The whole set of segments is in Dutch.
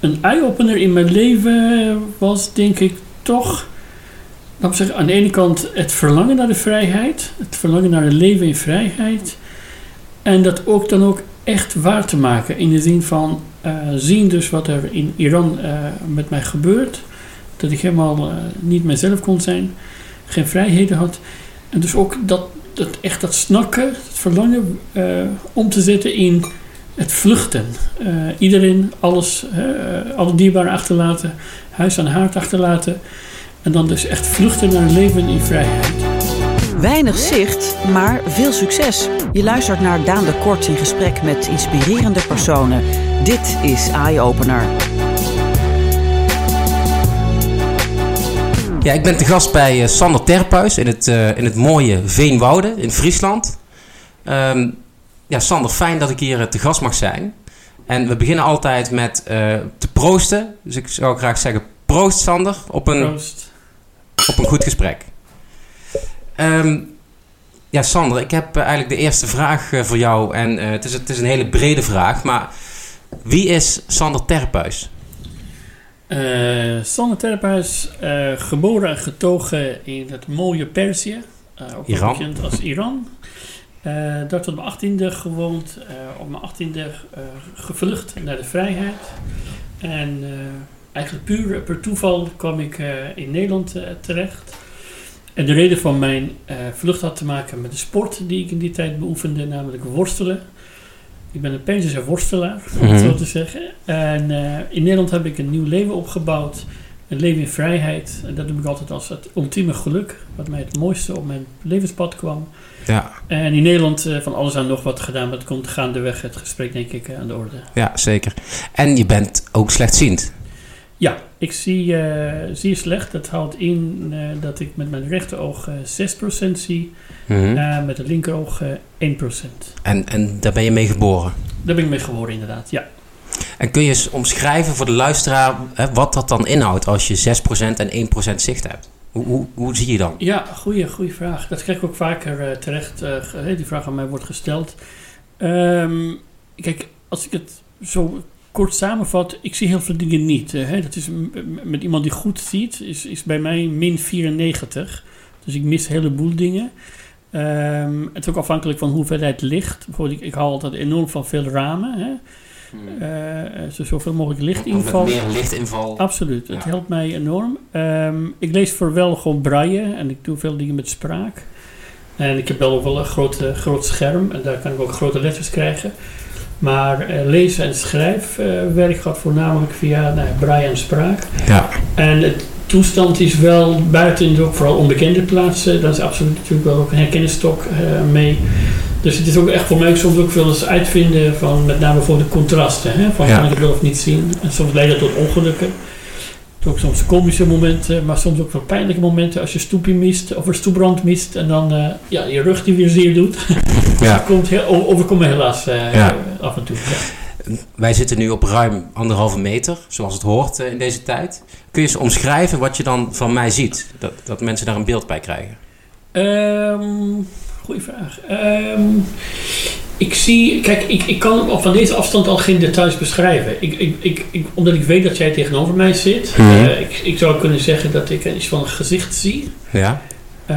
een eye-opener in mijn leven was denk ik toch... Laat zeggen, aan de ene kant het verlangen naar de vrijheid. Het verlangen naar een leven in vrijheid. En dat ook dan ook echt waar te maken. In de zin van eh, zien dus wat er in Iran eh, met mij gebeurt. Dat ik helemaal eh, niet mezelf kon zijn. Geen vrijheden had. En dus ook dat, dat echt dat snakken, het verlangen om te zetten in het vluchten. iedereen alles, alle dierbaren achterlaten. Huis aan haard achterlaten. En dan dus echt vluchten naar een leven in vrijheid. Weinig zicht, maar veel succes. Je luistert naar Daan de Kort in gesprek met inspirerende personen. Dit is Eye Opener. Ja, ik ben te gast bij uh, Sander Terpuis in het, uh, in het mooie Veenwouden in Friesland. Um, ja, Sander, fijn dat ik hier uh, te gast mag zijn. En we beginnen altijd met te proosten. Dus ik zou graag zeggen, proost Sander op een, Proost. Op een goed gesprek. Um, ja, Sander, ik heb eigenlijk de eerste vraag voor jou. En het, is, het is een hele brede vraag, maar wie is Sander Terpuis? Uh, Sander Terpuis, uh, geboren en getogen in het mooie Perzië, ook Iran. bekend als Iran. Daar tot mijn achttiende gewoond, op mijn achttiende gevlucht naar de vrijheid. En eigenlijk puur per toeval kwam ik in Nederland terecht. En de reden van mijn vlucht had te maken met de sport die ik in die tijd beoefende, namelijk worstelen. Ik ben een Perzische worstelaar, om het zo te zeggen. En uh, in Nederland heb ik een nieuw leven opgebouwd. Een leven in vrijheid. En dat doe ik altijd als het ultieme geluk. Wat mij het mooiste op mijn levenspad kwam. Ja. En in Nederland uh, van alles aan nog wat gedaan. Maar het komt gaandeweg het gesprek denk ik aan de orde. Ja, zeker. En je bent ook slechtziend. Ja, ik zie, uh, zie slecht. Dat houdt in dat ik met mijn rechteroog 6% zie. Mm -hmm. met het linkeroog 1%. En, en daar ben je mee geboren? Daar ben ik mee geboren, inderdaad, ja. En kun je eens omschrijven voor de luisteraar hè, wat dat dan inhoudt als je 6% en 1% zicht hebt? Hoe, hoe, hoe zie je dan? Ja, goede, goede vraag. Dat krijg ik ook vaker uh, terecht. Uh, die vraag aan mij wordt gesteld. Um, kijk, als ik het zo kort samenvat, ik zie heel veel dingen niet. Hè. Dat is met iemand die goed ziet, is, is bij mij min 94. Dus ik mis een heleboel dingen. Um, het is ook afhankelijk van hoeveelheid licht. Bijvoorbeeld, ik, ik hou altijd enorm van veel ramen. Hè. Hmm. Uh, zo zoveel mogelijk lichtinval. Meer lichtinval. Absoluut, het helpt mij enorm. Um, ik lees voor wel gewoon braille en ik doe veel dingen met spraak. En ik heb wel wel een groot, groot scherm en daar kan ik ook grote letters krijgen. Maar uh, lezen en schrijfwerk uh, gaat voornamelijk via nou, braille en spraak. Ja. En het toestand is wel buiten ook vooral onbekende plaatsen. Dat is absoluut natuurlijk wel ook een herkennisstok uh, mee. Dus het is ook echt voor mij soms ook veel eens uitvinden van met name voor de contrasten. Hè? Van Ja. kan ik het wel of niet zien. En soms leidt dat tot ongelukken. Ook soms komische momenten, maar soms ook wel pijnlijke momenten als je stoepje mist of er stoeprand mist en dan uh, ja, je rug die weer zeer doet. Ja. dat komt heel, overkomt me helaas uh, Ja. af en toe. Ja. Wij zitten nu op ruim anderhalve meter, zoals het hoort eh, in deze tijd. Kun je eens omschrijven wat je dan van mij ziet? Dat, dat mensen daar een beeld bij krijgen. Ehm goeie vraag. Ehm, ik zie, kijk, ik, ik kan van deze afstand al geen details beschrijven. Ik, ik, ik, ik- omdat ik weet dat jij tegenover mij zit. Eh, ik, ik zou kunnen zeggen dat ik iets van een gezicht zie. Ja? Eh,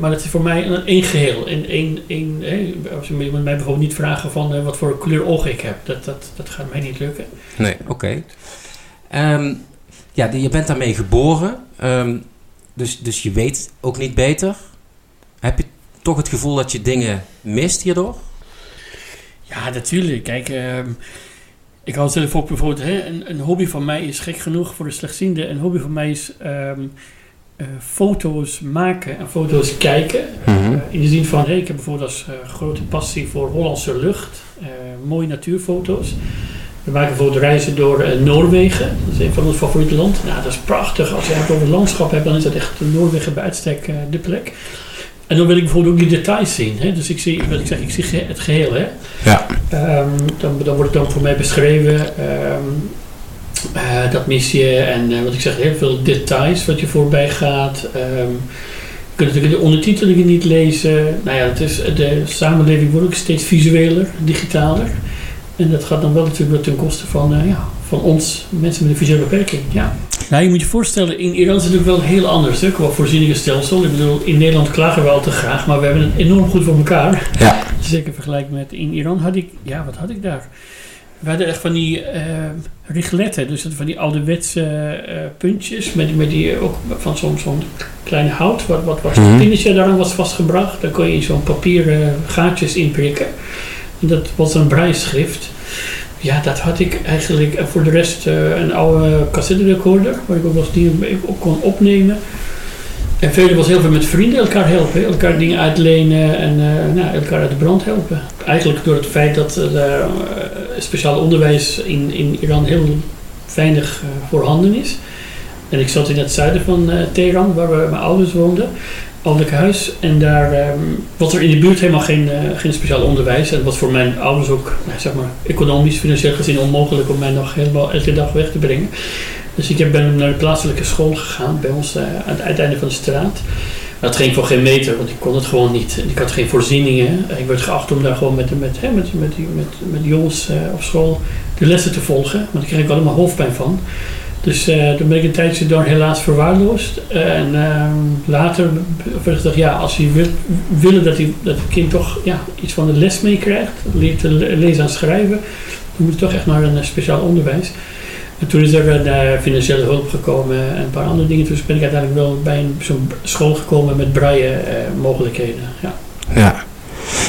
maar dat is voor mij een één geheel. Een, een, een, hè, als je mij bijvoorbeeld niet vragen van eh, wat voor kleur oog ik heb. Dat, dat, dat gaat mij niet lukken. Nee, oké. Ehm, ja, je bent daarmee geboren. Ehm, dus, dus je weet ook niet beter. Heb je toch het gevoel dat je dingen mist hierdoor? Ja, natuurlijk. Kijk, ehm, ik hou zelf ook bijvoorbeeld, hè, een, een hobby van mij is gek genoeg voor de slechtziende. Een hobby van mij is ehm, eh, foto's maken en foto's kijken. Mhm. Eh, in de zin van, hè, ik heb bijvoorbeeld als eh, grote passie voor Hollandse lucht, mooie natuurfoto's. We maken bijvoorbeeld reizen door Noorwegen. Dat is een van ons favoriete land. Nou, dat is prachtig. Als je het over het landschap hebt, dan is dat echt Noorwegen bij uitstek de plek. En dan wil ik bijvoorbeeld ook die details zien. Hè? Dus ik zie, wat ik zeg, ik zie het geheel. Hè? Ja. Ehm, dan, dan wordt het dan voor mij beschreven. ehm, eh, dat mis je en eh, wat ik zeg, heel veel details wat je voorbij gaat. Ehm, je kunt natuurlijk de ondertitelingen niet lezen. Nou ja, het is, de samenleving wordt ook steeds visueler, digitaler. En dat gaat dan wel natuurlijk ten koste van, eh, ja, van ons, mensen met een visuele beperking. Ja. Nou, je moet je voorstellen, in Iran is het natuurlijk wel heel anders hè, qua voorzieningenstelsel. Ik bedoel, in Nederland klagen we al te graag, maar we hebben het enorm goed voor elkaar. Ja. Zeker vergelijk met in Iran had ik, ja, wat had ik daar? We hadden echt van die uh, rigletten, dus van die ouderwetse uh, puntjes, met, met die ook van zo'n zo'n kleine hout, wat, wat, wat Mhm. pinnetje daaraan was vastgebracht. Daar kon je zo'n papieren gaatjes in prikken. En dat was een braaischrift. Ja, dat had ik eigenlijk. En voor de rest eh, een oude cassette recorder, waar ik ook wel eens op kon opnemen. En verder was heel veel met vrienden elkaar helpen, elkaar dingen uitlenen en eh, nou, elkaar uit de brand helpen. Eigenlijk door het feit dat eh, speciaal onderwijs in, in Iran heel weinig eh, voorhanden is. En ik zat in het zuiden van eh, Teheran, waar mijn ouders woonden, ouderlijk huis. En daar ehm, was er in de buurt helemaal geen, eh, geen speciaal onderwijs. En het was voor mijn ouders ook, nou, zeg maar, economisch, financieel gezien onmogelijk om mij nog helemaal elke dag weg te brengen. Dus ik ben naar de plaatselijke school gegaan, bij ons eh, aan het uiteinde van de straat. Maar dat ging voor geen meter, want ik kon het gewoon niet. En ik had geen voorzieningen. Ik werd geacht om daar gewoon met, met, hè, met, met, met, met jongens op school de lessen te volgen. Maar daar kreeg ik allemaal hoofdpijn van. Dus eh, toen ben ik een tijdje door helaas verwaarloosd. En ehm, later werd ik ja, als je wil, willen dat, die, dat het kind toch ja, iets van de les meekrijgt, leert te le- lezen en schrijven, dan moet je toch echt naar een eh, speciaal onderwijs. En toen is er eh, financiële hulp gekomen en een paar andere dingen. Dus ben ik uiteindelijk wel bij een, zo'n school gekomen met braille mogelijkheden. Ja. Ja.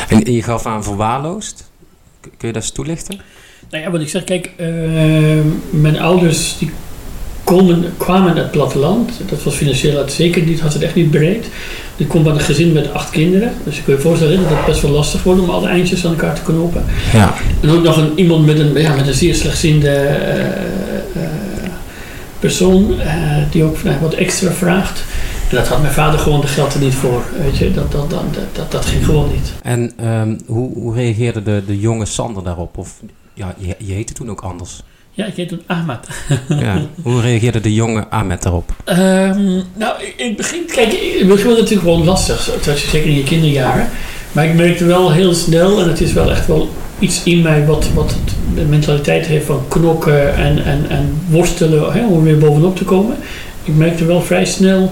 En je gaf aan verwaarloosd. Kun je dat eens toelichten? Nou ja, wat ik zeg, kijk, eh, mijn ouders die kwamen uit het platteland. Dat was financieel zeker niet, had het echt niet breed. Die komt uit een gezin met acht kinderen. Dus je kun je voorstellen dat het best wel lastig wordt om alle eindjes aan elkaar te knopen. Ja. En ook nog een, iemand met een, ja, met een zeer slechtziende eh, eh, persoon eh, die ook wat extra vraagt. En dat had mijn vader gewoon de geld er niet voor. Weet je, dat, dat, dat, dat, dat, dat ging gewoon niet. En ehm, hoe, hoe reageerde de, de jonge Sander daarop? Of ja, je, je heette toen ook anders. Ja, ik heet toen Ahmad. Ja. hoe reageerde de jonge Ahmed daarop? Ehm, nou, in het begin, kijk, het was natuurlijk gewoon lastig, zeker in je kinderjaren. Maar ik merkte wel heel snel, en het is wel echt wel iets in mij wat, wat de mentaliteit heeft van knokken en, en, en worstelen hè, om er weer bovenop te komen. Ik merkte wel vrij snel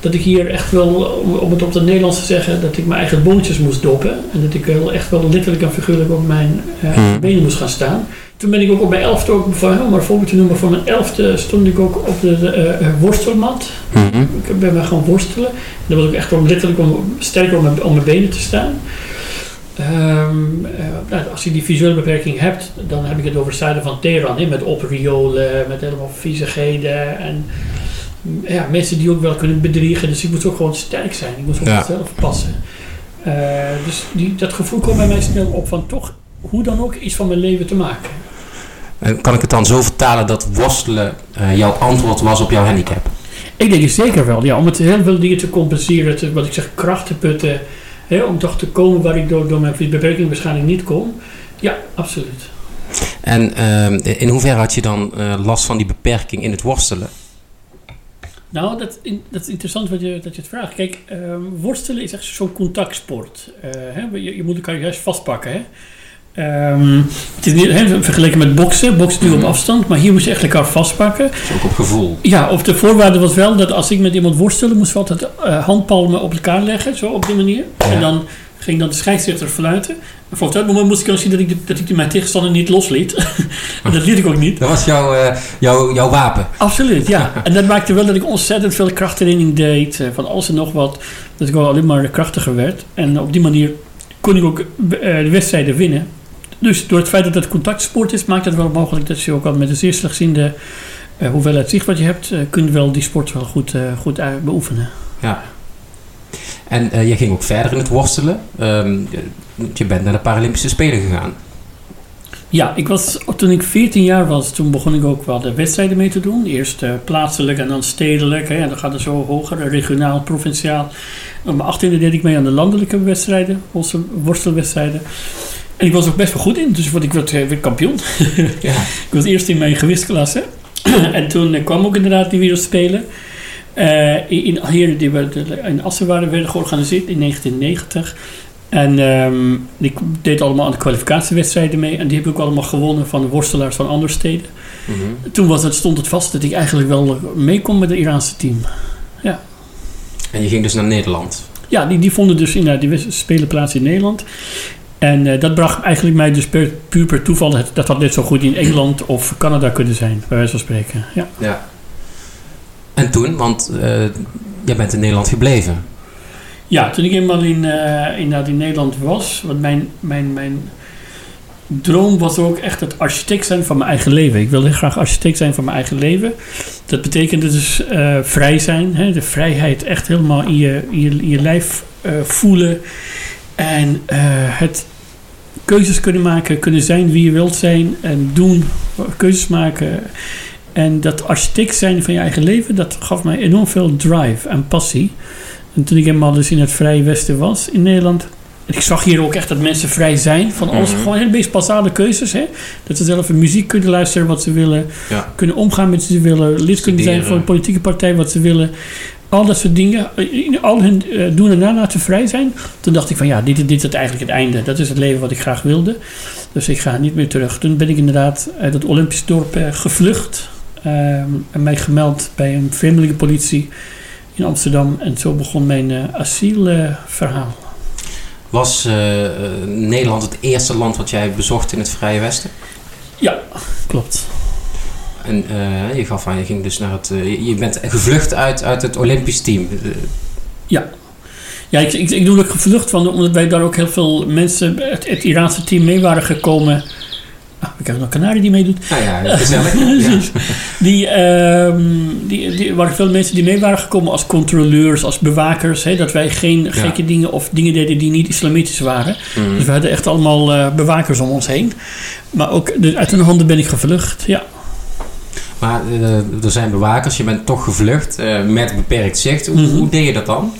dat ik hier echt wel, om, om het op het Nederlands te zeggen, dat ik mijn eigen boontjes moest doppen. En dat ik wel echt wel letterlijk en figuurlijk op mijn eh, Hmm. benen moest gaan staan. Toen ben ik ook op mijn elfde, ook, om maar voorbeeld te noemen, voor mijn elfde stond ik ook op de, eh, worstelmat. Mhm. Ik ben maar gaan worstelen. En dat was ook echt om letterlijk om sterker om mijn, om mijn benen te staan. Ehm, eh, nou, als je die visuele beperking hebt, dan heb ik het over het zuiden van Teheran. Met opriolen, met helemaal viezigheden. En mm, ja, mensen die ook wel kunnen bedriegen. Dus ik moest ook gewoon sterk zijn. Ik moest op Ja. mezelf passen. Eh, dus die, dat gevoel kwam bij mij snel op van toch, hoe dan ook, iets van mijn leven te maken. En kan ik het dan zo vertalen dat worstelen eh, jouw antwoord was op jouw handicap? Ik denk het zeker wel, ja. Om het heel veel dingen te compenseren, te, wat ik zeg, kracht te putten. Hè, om toch te komen waar ik door, door mijn beperking waarschijnlijk niet kom. Ja, absoluut. En ehm, in hoeverre had je dan eh, last van die beperking in het worstelen? Nou, dat, in- dat is interessant wat je, dat je het vraagt. Kijk, ehm, worstelen is echt zo'n contactsport. Eh, hè, je, je moet elkaar juist vastpakken. Hè. Ehm, het is niet vergeleken met boksen. Boksen je op Mhm. afstand, maar hier moet je echt elkaar vastpakken. Dus ook op gevoel. Ja, of de voorwaarde was wel dat als ik met iemand worstelde, moest we altijd eh, handpalmen op elkaar leggen, zo op die manier. Ja. En dan ging dan de scheidsrechter fluiten. En vanaf dat moment moest ik dan zien dat ik, de- dat ik mijn tegenstander niet losliet. en dat liet ik ook niet. Dat was jouw, eh, jouw, jouw wapen. Absoluut, ja. En dat maakte wel dat ik ontzettend veel krachttraining deed, eh, van alles en nog wat. Dat ik wel alleen maar krachtiger werd. En op die manier kon ik ook de wedstrijden winnen. Dus door het feit dat het contactsport is, maakt het wel mogelijk dat je ook al met een zeer slechtziende eh, hoeveelheid zicht wat je hebt, eh kun je wel die sport wel goed, eh, goed beoefenen. Ja. En je ging ook verder in het worstelen. Ehm, je- bent naar de Paralympische Spelen gegaan. Ja, ik was, toen ik 14 jaar was, toen begon ik ook wel de wedstrijden mee te doen. Eerst plaatselijk en dan stedelijk. Hè, en dan gaat het zo hoger, regionaal, provinciaal. Op mijn 18e deed ik mee aan de landelijke wedstrijden, worstel- worstelwedstrijden. En ik was ook best wel goed in, dus word ik werd, eh, kampioen. Ja. Ik was eerst in mijn gewichtsklasse. en toen eh, kwam ook inderdaad die wereldspelen. Eh in, in, hier die werden, in Assen waren, werden georganiseerd in 1990. En ehm, ik deed allemaal aan de kwalificatiewedstrijden mee. En die heb ik ook allemaal gewonnen van de worstelaars van andere steden. Mhm. Toen was het, stond het vast dat ik eigenlijk wel mee kon met het Iraanse team. En je ging dus naar Nederland. Ja, die, die vonden dus inderdaad, die spelen plaats in Nederland. En eh, dat bracht eigenlijk mij dus per, puur per toeval, het- dat had net zo goed in Engeland of Canada kunnen zijn, bij wijze van spreken. Ja, Ja. En toen, want eh, jij bent in Nederland gebleven. ja toen ik eenmaal in, eh, inderdaad in Nederland was, want mijn, mijn, mijn droom was ook echt het architect zijn van mijn eigen leven. Ik wilde heel graag architect zijn van mijn eigen leven. Dat betekende dus vrij zijn, hè, de vrijheid echt helemaal in je, in je, in je lijf voelen. En eh, het keuzes kunnen maken, kunnen zijn wie je wilt zijn en doen, keuzes maken. En dat architect zijn van je eigen leven, dat gaf mij enorm veel drive en passie. En toen ik eenmaal dus in het Vrije Westen was in Nederland, ik zag hier ook echt dat mensen vrij zijn van alles. Mhm. Gewoon heel meest basale keuzes. Hè? Dat ze zelf muziek kunnen luisteren wat ze willen. Ja. Kunnen omgaan met wat ze willen. Lid kunnen zijn van een politieke partij wat ze willen. Al dat soort dingen. In al hun eh, doen en daarna te vrij zijn. Toen dacht ik van ja, dit, dit is eigenlijk het einde. Dat is het leven wat ik graag wilde. Dus ik ga niet meer terug. Toen ben ik inderdaad uit het Olympisch dorp eh, gevlucht. ehm, en mij gemeld bij een vreemdelinge politie in Amsterdam. En zo begon mijn eh, asielverhaal. Was eh, eh, Nederland het eerste land wat jij bezocht in het Vrije Westen? ja, klopt. En eh, je gaf aan, je ging dus naar het. eh, je- bent gevlucht uit, uit het Olympisch team. Eh, Ja, ik, ik, ik doe ook gevlucht van, omdat wij daar ook heel veel mensen, het, het Iraanse team mee waren gekomen. Ah, we krijgen nog Canarie die meedoet. nou ja, gezellig. ja. Die, ehm, die, die waren veel mensen die mee waren gekomen als controleurs, als bewakers. Hè, dat wij geen gekke dingen of dingen deden die niet islamitisch waren. Mhm. Dus we hadden echt allemaal bewakers om ons heen. Maar ook dus uit hun handen ben ik gevlucht. Ja. Maar eh, er zijn bewakers, je bent toch gevlucht eh, met beperkt zicht. Hoe, Mhm. hoe deed je dat dan?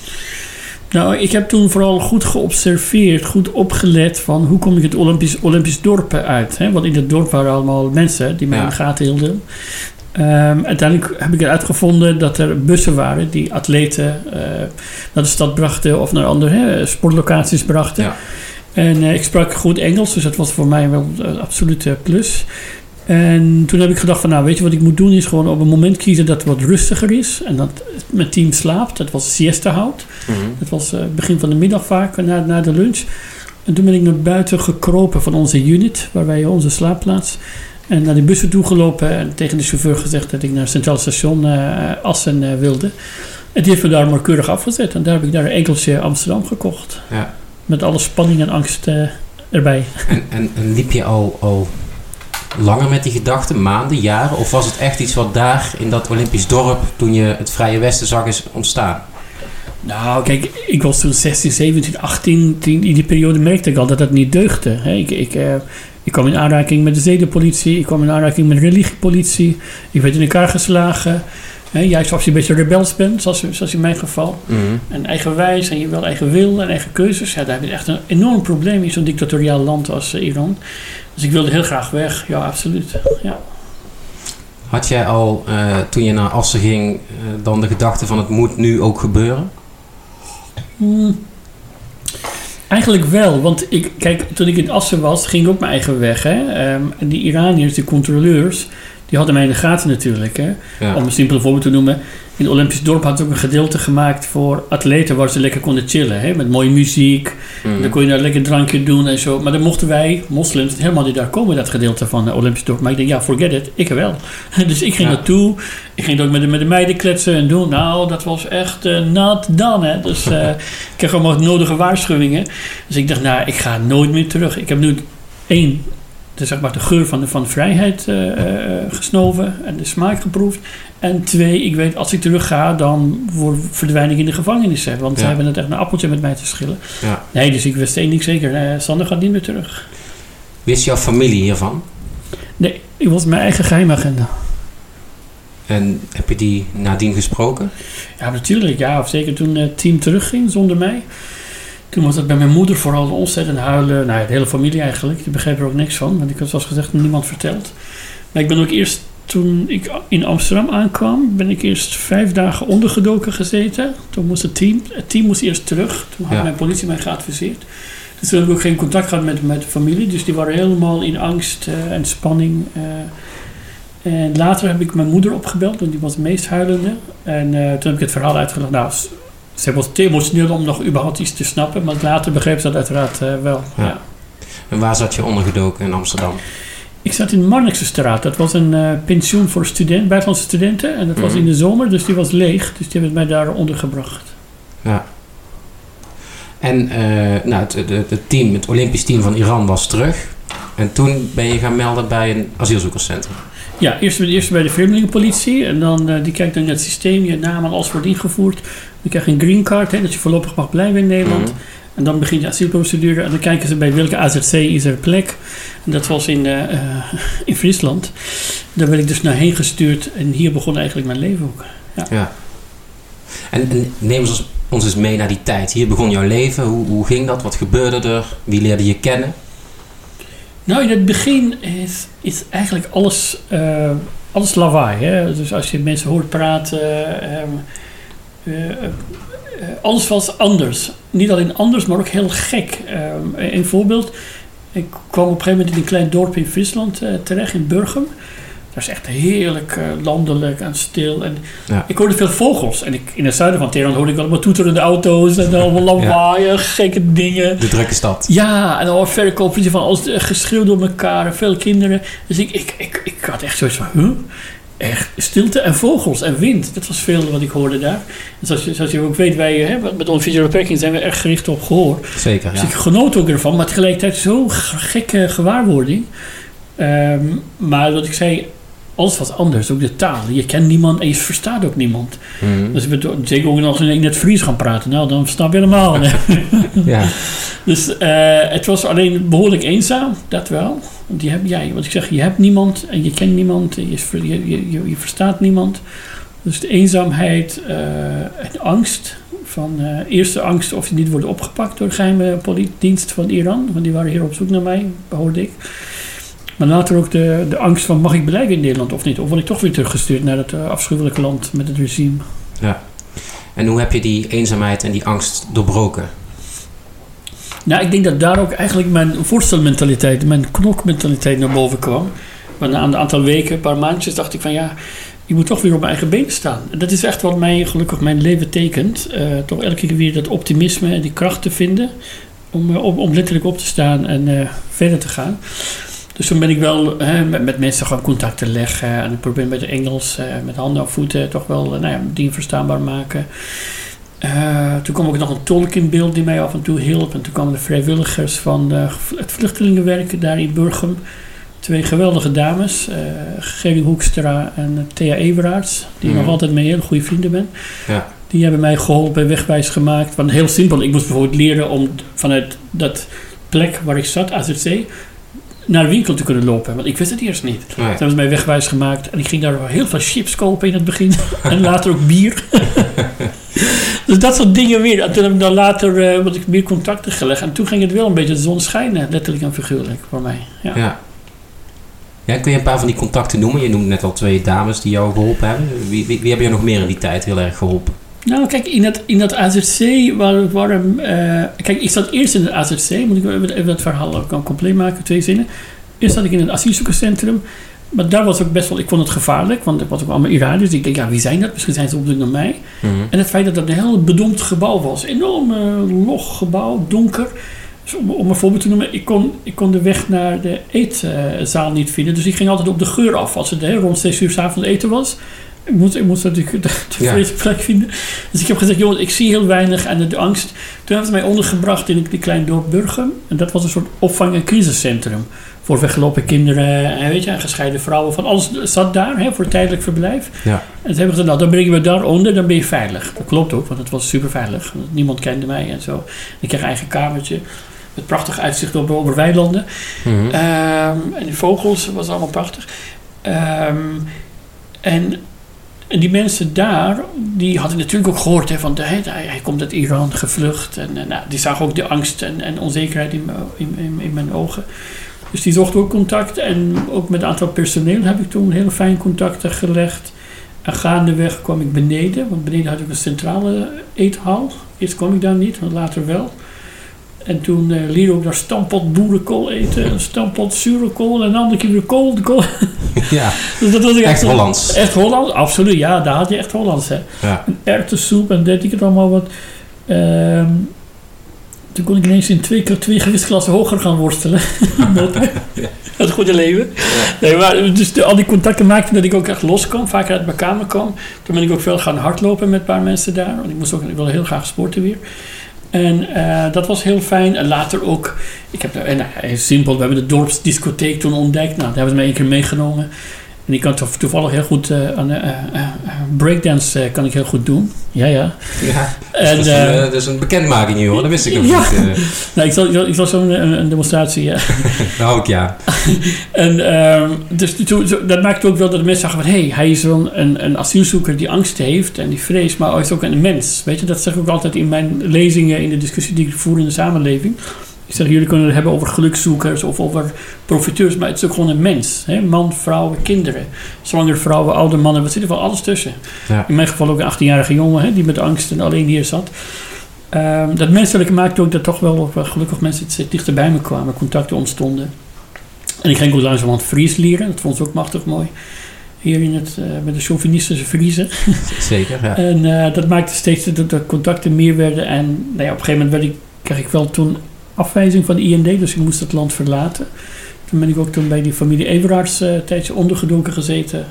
Nou, ik heb toen vooral goed geobserveerd, goed opgelet van hoe kom ik het Olympisch, Olympisch dorp uit. Hè? Want in het dorp waren allemaal mensen die mij Ja. in de gaten hielden. Ehm, uiteindelijk heb ik eruit gevonden dat er bussen waren die atleten eh, naar de stad brachten of naar andere hè, sportlocaties brachten. Ja. En ik sprak goed Engels, dus dat was voor mij wel een absolute plus. En toen heb ik gedacht van, nou weet je wat ik moet doen is gewoon op een moment kiezen dat het wat rustiger is. En dat mijn team slaapt, dat was siesta houdt. Mhm. Het was eh, begin van de middag vaak, na, na de lunch. En toen ben ik naar buiten gekropen van onze unit, waar wij onze slaapplaats. En naar de bussen toegelopen en tegen de chauffeur gezegd dat ik naar Centraal Station eh, Assen eh, wilde. En die heeft me daar maar keurig afgezet. En daar heb ik daar een enkeltje Amsterdam gekocht. Ja. Met alle spanning en angst eh, erbij. En, en, en liep je al, al langer met die gedachten, maanden, jaren? Of was het echt iets wat daar in dat Olympisch dorp, toen je het Vrije Westen zag, is ontstaan? Nou, kijk, ik was toen 16, 17, 18. Die- In die periode merkte ik al dat dat niet deugde. Hè. Ik, ik, eh, ik kwam in aanraking met de zedenpolitie. Ik kwam in aanraking met de religiepolitie. Ik werd in elkaar geslagen. Hè, juist als je een beetje rebels bent, zoals, zoals in mijn geval. Mhm. En eigenwijs en je wel eigen wil en eigen keuzes. Ja, daar heb je echt een enorm probleem in zo'n dictatoriaal land als eh, Iran. Dus ik wilde heel graag weg. Ja, absoluut. Ja. Had jij al, eh, toen je naar Assen ging, eh, dan de gedachte van het moet nu ook gebeuren? Hmm. Eigenlijk wel, want ik, kijk, toen ik in Assen was, ging ik ook mijn eigen weg. Hè? Ehm, en die Iraniërs, die controleurs, die hadden mij in de gaten natuurlijk. Hè? Ja. Om een simpel voorbeeld te noemen. In het Olympisch dorp ze ook een gedeelte gemaakt voor atleten waar ze lekker konden chillen. Hè? Met mooie muziek. Mhm. Dan kon je daar lekker drankje doen en zo. Maar dan mochten wij, moslims, helemaal niet daar komen, dat gedeelte van het Olympisch dorp. Maar ik denk, ja, forget it, ik wel. Dus ik ging Ja. naartoe. Ik ging ook met de, met de meiden kletsen en doen. Nou, dat was echt eh not done, hè. Dus eh, ik kreeg allemaal nodige waarschuwingen. Dus ik dacht, nou, ik ga nooit meer terug. Ik heb nu één, de, zeg maar, de geur van de, van de vrijheid eh, eh, gesnoven en de smaak geproefd. En twee, ik weet, als ik terug ga, dan word, verdwijn ik in de gevangenis. Hè, want Ja. ze hebben het echt een appeltje met mij te schillen. Ja. Nee, dus ik wist één ding zeker. eh, Sander gaat niet meer terug. Wist jouw familie hiervan? Nee, ik was mijn eigen geheimagenda. En heb je die nadien gesproken? Ja, natuurlijk. Ja, of zeker toen het team terugging zonder mij. Toen was het bij mijn moeder vooral ontzettend huilen. Nou, ja, de hele familie eigenlijk. Die begreep er ook niks van. Want ik had zoals gezegd niemand verteld. Maar ik ben ook eerst, toen ik in Amsterdam aankwam, ben ik eerst vijf dagen ondergedoken gezeten. Toen moest het team, het team moest eerst terug. Toen had Ja. mijn politie mij geadviseerd. Dus toen heb ik ook geen contact gehad met, met de familie. Dus die waren helemaal in angst eh, en spanning. eh. En later heb ik mijn moeder opgebeld, want die was het meest huilende. En eh, toen heb ik het verhaal uitgelegd. Nou, ze was te emotioneel om nog überhaupt iets te snappen. Maar later begreep ze dat uiteraard eh, wel. Ja. Ja. En waar zat je ondergedoken in Amsterdam? Ik zat in Marnixse straat. Dat was een eh, pensioen voor student, buitenlandse studenten. En dat was Mhm. in de zomer, dus die was leeg. Dus die hebben mij daar ondergebracht. Ja. En eh, nou, het, het, het team, het Olympisch team van Iran was terug. En toen ben je gaan melden bij een asielzoekerscentrum. Ja, eerst, eerst bij de vreemdelingenpolitie. En dan, die kijkt dan naar het systeem. Je naam en alles wordt ingevoerd. Je een green card, hè, dat je voorlopig mag blijven in Nederland. Mhm. En dan begint de asielprocedure. En dan kijken ze bij welke AZC is er plek. En dat was in, eh, eh, in Friesland. Daar werd ik dus naar heen gestuurd. En hier begon eigenlijk mijn leven ook. Ja. En, en neem ons, ons eens mee naar die tijd. Hier begon jouw leven. Hoe, hoe ging dat? Wat gebeurde er? Wie leerde je kennen? Nou, in het begin is, is eigenlijk alles, eh, alles lawaai. Hè? Dus als je mensen hoort praten, ehm, eh, eh, alles was anders. Niet alleen anders, maar ook heel gek. Ehm, een voorbeeld. Ik kwam op een gegeven moment in een klein dorp in Friesland eh, terecht, in Burgum. Dat is echt heerlijk eh, landelijk en stil. En Ja. Ik hoorde veel vogels. En ik, in het zuiden van Teheran hoorde ik allemaal toeterende auto's en allemaal lawaai, gekke dingen. De drukke stad. Ja, en dan verkopen van alles eh, geschreeuw door elkaar veel kinderen. Dus ik, ik, ik, ik had echt zoiets van, huh? Echt stilte en vogels en wind. Dat was veel wat ik hoorde daar. En zoals je, zoals je ook weet, wij hè, met onze visuele beperking zijn we erg gericht op gehoor. Zeker, Dus ja. ik genoot ook ervan, maar tegelijkertijd zo'n gekke gewaarwording. Ehm, maar wat ik zei, alles was anders. Ook de taal. Je kent niemand en je verstaat ook niemand. Mhm. Dus zeker ook als we in het Fries gaan praten. Nou, dan snap je helemaal. ja. Dus eh, het was alleen behoorlijk eenzaam, dat wel. Want je hebt, ja, wat ik zeg, je hebt niemand en je kent niemand, en je, je, je, je, verstaat niemand. Dus de eenzaamheid eh, en angst. Van, eh, eerste angst of je niet wordt opgepakt door de geheime politiedienst van Iran. Want die waren hier op zoek naar mij, hoorde ik. Maar later ook de, de angst van mag ik blijven in Nederland of niet? Of word ik toch weer teruggestuurd naar dat eh, afschuwelijke land met het regime? En hoe heb je die eenzaamheid en die angst doorbroken? Nou, ik denk dat daar ook eigenlijk mijn voorstelmentaliteit, mijn knokmentaliteit naar boven kwam. Maar na een aantal weken, een paar maandjes, dacht ik van ja, ik moet toch weer op mijn eigen benen staan. En dat is echt wat mij gelukkig mijn leven tekent. Eh, toch elke keer weer dat optimisme en die kracht te vinden om, eh, om, om letterlijk op te staan en verder te gaan. Dus toen ben ik wel hè, met, met mensen gaan contacten leggen. En ik probeer met de Engels, eh, met handen en voeten, toch wel eh, nou ja, dingen verstaanbaar maken. Eh, toen kwam ook nog een tolk in beeld die mij af en toe hielp. En toen kwamen de vrijwilligers van eh, het vluchtelingenwerk daar in Burgum. Twee geweldige dames, eh Gerry Hoekstra en eh, Thea Everaerts, die nog altijd mee hele goede vrienden ben. Ja. Die hebben mij geholpen, wegwijs gemaakt. Want heel simpel, ik moest bijvoorbeeld leren om vanuit dat plek waar ik zat, AZC, naar de winkel te kunnen lopen. Want ik wist het eerst niet. Nee. Toen hebben ze mij wegwijs gemaakt en ik ging daar heel veel chips kopen in het begin. en later ook bier. dus dat soort dingen weer. En toen heb ik dan later eh, wat ik meer contacten gelegd. En toen ging het wel een beetje de zon schijnen, letterlijk en figuurlijk voor mij. Ja. Ja. Ja, kun je een paar van die contacten noemen? Je noemde net al twee dames die jou geholpen hebben. Wie, wie, wie hebben jou nog meer in die tijd heel erg geholpen? Nou, kijk, in dat, in dat AZC waren... waren eh, kijk, ik zat eerst in het AZC. Moet ik even, even dat verhaal ook compleet maken, twee zinnen. Eerst zat ik in een asielzoekerscentrum. Maar daar was ook best wel... Ik vond het gevaarlijk, want er was ook allemaal Iraniërs. Ik denk, ja, wie zijn dat? Misschien zijn ze op zoek naar mij. Mhm. En het feit dat dat een heel bedompt gebouw was. Enorm eh, log gebouw, donker. Dus om, om een voorbeeld te noemen, ik kon, ik kon de weg naar de eetzaal niet vinden. Dus ik ging altijd op de geur af. Als het hè, rond 6 uur s avonds eten was. Ik moest, ik moest natuurlijk de, de Ja. plek vinden. Dus ik heb gezegd, jongens, ik zie heel weinig en de angst. Toen hebben ze mij ondergebracht in een klein dorp Burgum. En dat was een soort opvang- en crisiscentrum. Voor weggelopen kinderen en weet je, en gescheiden vrouwen. Van alles zat daar hè, voor tijdelijk verblijf. Ja. En toen hebben gezegd, nou dan brengen we daaronder, dan ben je veilig. Dat klopt ook, want het was super veilig. Niemand kende mij en zo. Ik kreeg een eigen kamertje. Met prachtig uitzicht over, over weilanden. Mhm. Ehm, en die vogels, was allemaal prachtig. Ehm, en, en die mensen daar, die hadden natuurlijk ook gehoord hè, van hij, komt uit Iran gevlucht. En, nou, die zagen ook de angst en, en onzekerheid in, in, in mijn ogen. Dus die zochten ook contact. En ook met een aantal personeel heb ik toen heel fijn contacten gelegd. En gaandeweg kwam ik beneden, want beneden had ik een centrale eethal. Eerst kwam ik daar niet, maar later wel. En toen uh, leerde ik daar stampot boerenkool eten, een stampot zure kool en een andere keer weer kool. De kool. Ja, dus dat was echt Hollands. Echt Hollands, absoluut. Ja, daar had je echt Hollands. Hè. Ja. Een erwtensoep en deed ik het allemaal wat. Ehm, toen kon ik ineens in twee keer twee gewichtsklassen hoger gaan worstelen. Het goede leven. Nee, maar dus de, al die contacten maakten dat ik ook echt los kwam, vaker uit mijn kamer kwam. Toen ben ik ook veel gaan hardlopen met een paar mensen daar. Want ik moest ook ik wilde heel graag sporten weer. En uh, dat was heel fijn. Later ook, ik heb, en, uh, simpel, we hebben de dorpsdiscotheek toen ontdekt. Nou, daar hebben ze me één keer meegenomen. En ik kan toevallig heel goed uh, aan uh, breakdance kan ik heel goed doen. Ja, ja. ja en, dat, is een, dat is een bekendmaking hier hoor, dat wist ik nog ja. niet. nou, ik zal, ik zal zo'n een, demonstratie. Ja. nou ook ja. en um, dus to, dat maakte ook wel dat de mensen zagen van... hé, hey, hij is wel een, een asielzoeker die angst heeft en die vrees... maar hij is ook een mens. Weet je, dat zeg ik ook altijd in mijn lezingen... in de discussie die ik voer in de samenleving... Ik zeg, jullie kunnen het hebben over gelukzoekers of over profiteurs, maar het is ook gewoon een mens. Hè? Man, vrouwen, kinderen. Zwangere vrouwen, oude mannen, wat zit er van alles tussen. Ja. In mijn geval ook een 18-jarige jongen hè, die met angst en alleen hier zat. Um, dat menselijke maakte ook dat toch wel, gelukkig mensen dichter bij me kwamen, contacten ontstonden. En ik ging ook langzamerhand Fries leren, dat vond ik ook machtig mooi. Hier in het, uh, met de chauvinistische Friese. Zeker, ja. en uh, dat maakte steeds dat de contacten meer werden. En nou ja, op een gegeven moment werd ik, kreeg ik wel toen afwijzing van de IND, dus ik moest het land verlaten. Toen ben ik ook toen bij die familie Everaerts uh, een tijdje ondergedoken gezeten.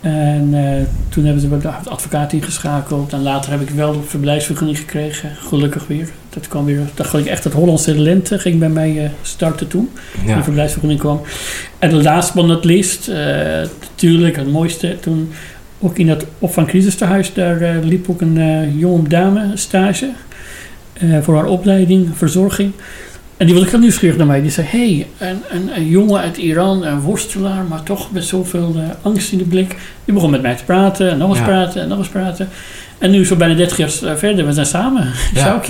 En uh, toen hebben ze de advocaat ingeschakeld. En later heb ik wel een verblijfsvergunning gekregen. Gelukkig weer. Dat kwam weer. Dat ging echt het Hollandse lente ging bij mij uh, starten toen. Ja. Die verblijfsvergunning kwam. En laatste van het list, natuurlijk het mooiste. Toen ook in dat opvangcrisistehuis, daar liep ook een jonge dame stage. Uh, voor haar opleiding, verzorging. En die was ook heel nieuwsgierig naar mij. Die zei, hé, hey, een, een, een, jongen uit Iran, een worstelaar, maar toch met zoveel uh, angst in de blik. Die begon met mij te praten, en nog eens Ja. praten, en nog eens praten. En nu zo bijna 30 jaar verder, we zijn samen. Ja.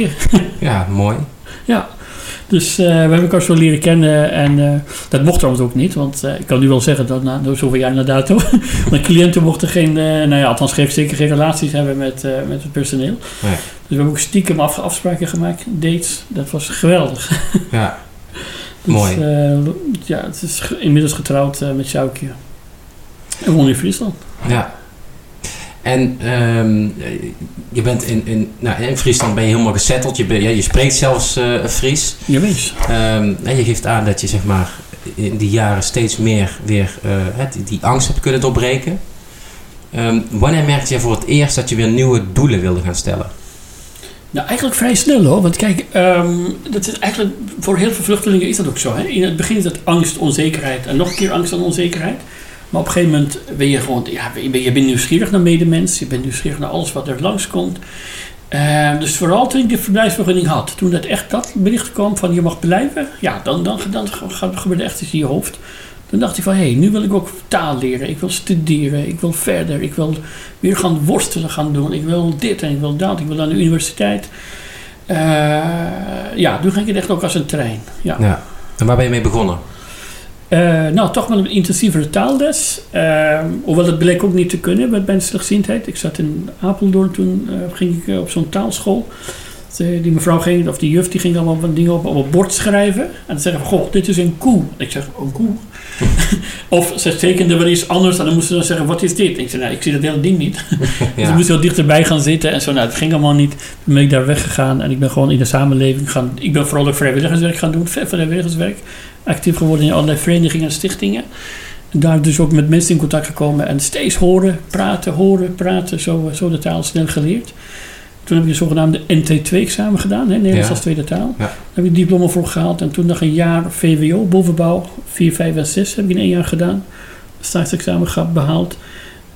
Ja, mooi. Ja. Dus eh, we hebben elkaar zo leren kennen en eh, dat mocht trouwens ook niet, want eh, ik kan nu wel zeggen dat na door zoveel jaar na dato, mijn cliënten mochten geen, nou ja, althans geen, zeker geen relaties hebben met, met het personeel. Nee. Dus we hebben ook stiekem af, afspraken gemaakt, dates, dat was geweldig. Ja, Dus, Mooi. ja, het is inmiddels getrouwd met Sjoukje. En woon in Friesland. ja. En ehm, je bent in, in, nou, in Friesland ben je helemaal gesetteld. Je, ben, ja, je spreekt zelfs eh, Fries. Je wees. Ehm, en je geeft aan dat je zeg maar, in die jaren steeds meer weer eh, die angst hebt kunnen doorbreken. Ehm, wanneer merkte je voor het eerst dat je weer nieuwe doelen wilde gaan stellen? Nou, eigenlijk vrij snel hoor. Want kijk, ehm, dat is eigenlijk voor heel veel vluchtelingen is dat ook zo. Hè? In het begin is dat angst, onzekerheid en nog een keer angst en onzekerheid. Maar op een gegeven moment ben je gewoon, ja, je je nieuwsgierig naar medemens. Je bent nieuwsgierig naar alles wat er langskomt. Uh, dus vooral toen ik de verblijfsvergunning had, toen dat echt dat bericht kwam van je mag blijven, ja, dan, dan, dan, dan gebeurde echt iets in je hoofd. Dan dacht ik van, hé, hey, nu wil ik ook taal leren, ik wil studeren, ik wil verder, ik wil weer gaan worstelen gaan doen, ik wil dit en ik wil dat, ik wil aan de universiteit. Uh, ja, toen ging het echt ook als een trein. Ja. Ja. En waar ben je mee begonnen? Uh, nou, toch wel een intensievere taalles. Uh, hoewel dat bleek ook niet te kunnen bij mijn slechtziendheid. Ik zat in Apeldoorn, toen uh, ging ik op zo'n taalschool. De, die mevrouw ging, of die juf, die ging allemaal wat dingen op, op een bord schrijven. En dan zeggen van, goh, dit is een koe. Ik zeg, een koe? of ze tekende wel iets anders en dan moesten ze dan zeggen, wat is dit? Ik zei, nou, ik zie dat hele ding niet. ja. dus ik moest heel dichterbij gaan zitten en zo. Nou, het ging allemaal niet. Toen ben ik daar weggegaan en ik ben gewoon in de samenleving gaan... Ik ben vooral ook vrijwilligerswerk gaan doen, vrijwilligerswerk. Actief geworden in allerlei verenigingen en stichtingen. En daar dus ook met mensen in contact gekomen en steeds horen, praten, horen, praten. Zo, zo de taal snel geleerd. Toen heb ik de zogenaamde NT2-examen gedaan, hè, Nederlands Ja. als tweede taal. Ja. Daar heb ik diploma voor gehaald. En toen nog een jaar VWO, bovenbouw, 4, 5 en 6 heb ik in één jaar gedaan. Staatsexamen behaald.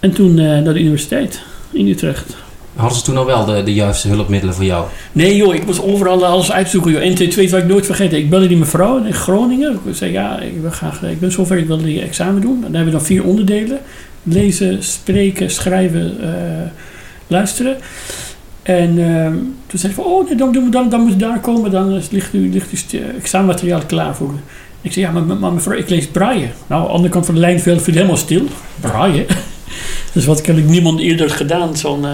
En toen eh, naar de universiteit in Utrecht. Hadden ze toen al wel de, de juiste hulpmiddelen voor jou? Nee joh, ik moest overal alles uitzoeken. Joh. NT2 zou ik nooit vergeten. Ik belde die mevrouw in Groningen. Ik zei ja, ik, wil graag, ik ben zover, ik wil die examen doen. En dan hebben we dan vier onderdelen. Lezen, spreken, schrijven, eh, luisteren. En ehm, toen zei ze van, oh dan, dan, dan, dan moet je daar komen. Dan ligt, ligt uw st- examenmateriaal klaar voor u. Ik zei, ja, maar, mevrouw, ik lees braille. Nou, aan de andere kant van de lijn viel viel helemaal stil. Braille? Dus wat heb ik niemand eerder gedaan. Zo'n, eh,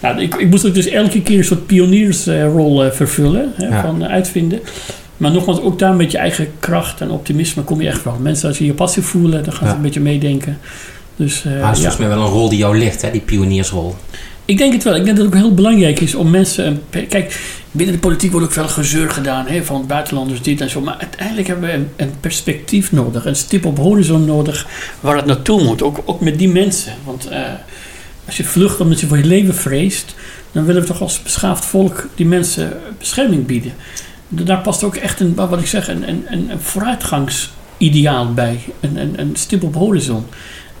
nou, ik, ik moest ook dus elke keer een soort pioniersrol eh, vervullen. Hè, Ja. Van eh, uitvinden. Maar nogmaals, ook daar met je eigen kracht en optimisme kom je echt wel. Mensen, als je je passie voelen, dan gaan ze Ja. een beetje meedenken. Dus, Maar dat is volgens mij wel een rol die jou ligt, hè? die pioniersrol. Ik denk het wel. Ik denk dat het ook heel belangrijk is om mensen... Kijk, binnen de politiek wordt ook veel gezeur gedaan hè, van buitenlanders dit en zo. Maar uiteindelijk hebben we een, perspectief nodig. Een stip op horizon nodig waar het naartoe moet. Ook, ook met die mensen. Want eh, als je vlucht omdat je voor je leven vreest... dan willen we toch als beschaafd volk die mensen bescherming bieden. Daar past ook echt een, wat ik zeg, een, een, een vooruitgangsideaal bij. Een, een, een stip op horizon.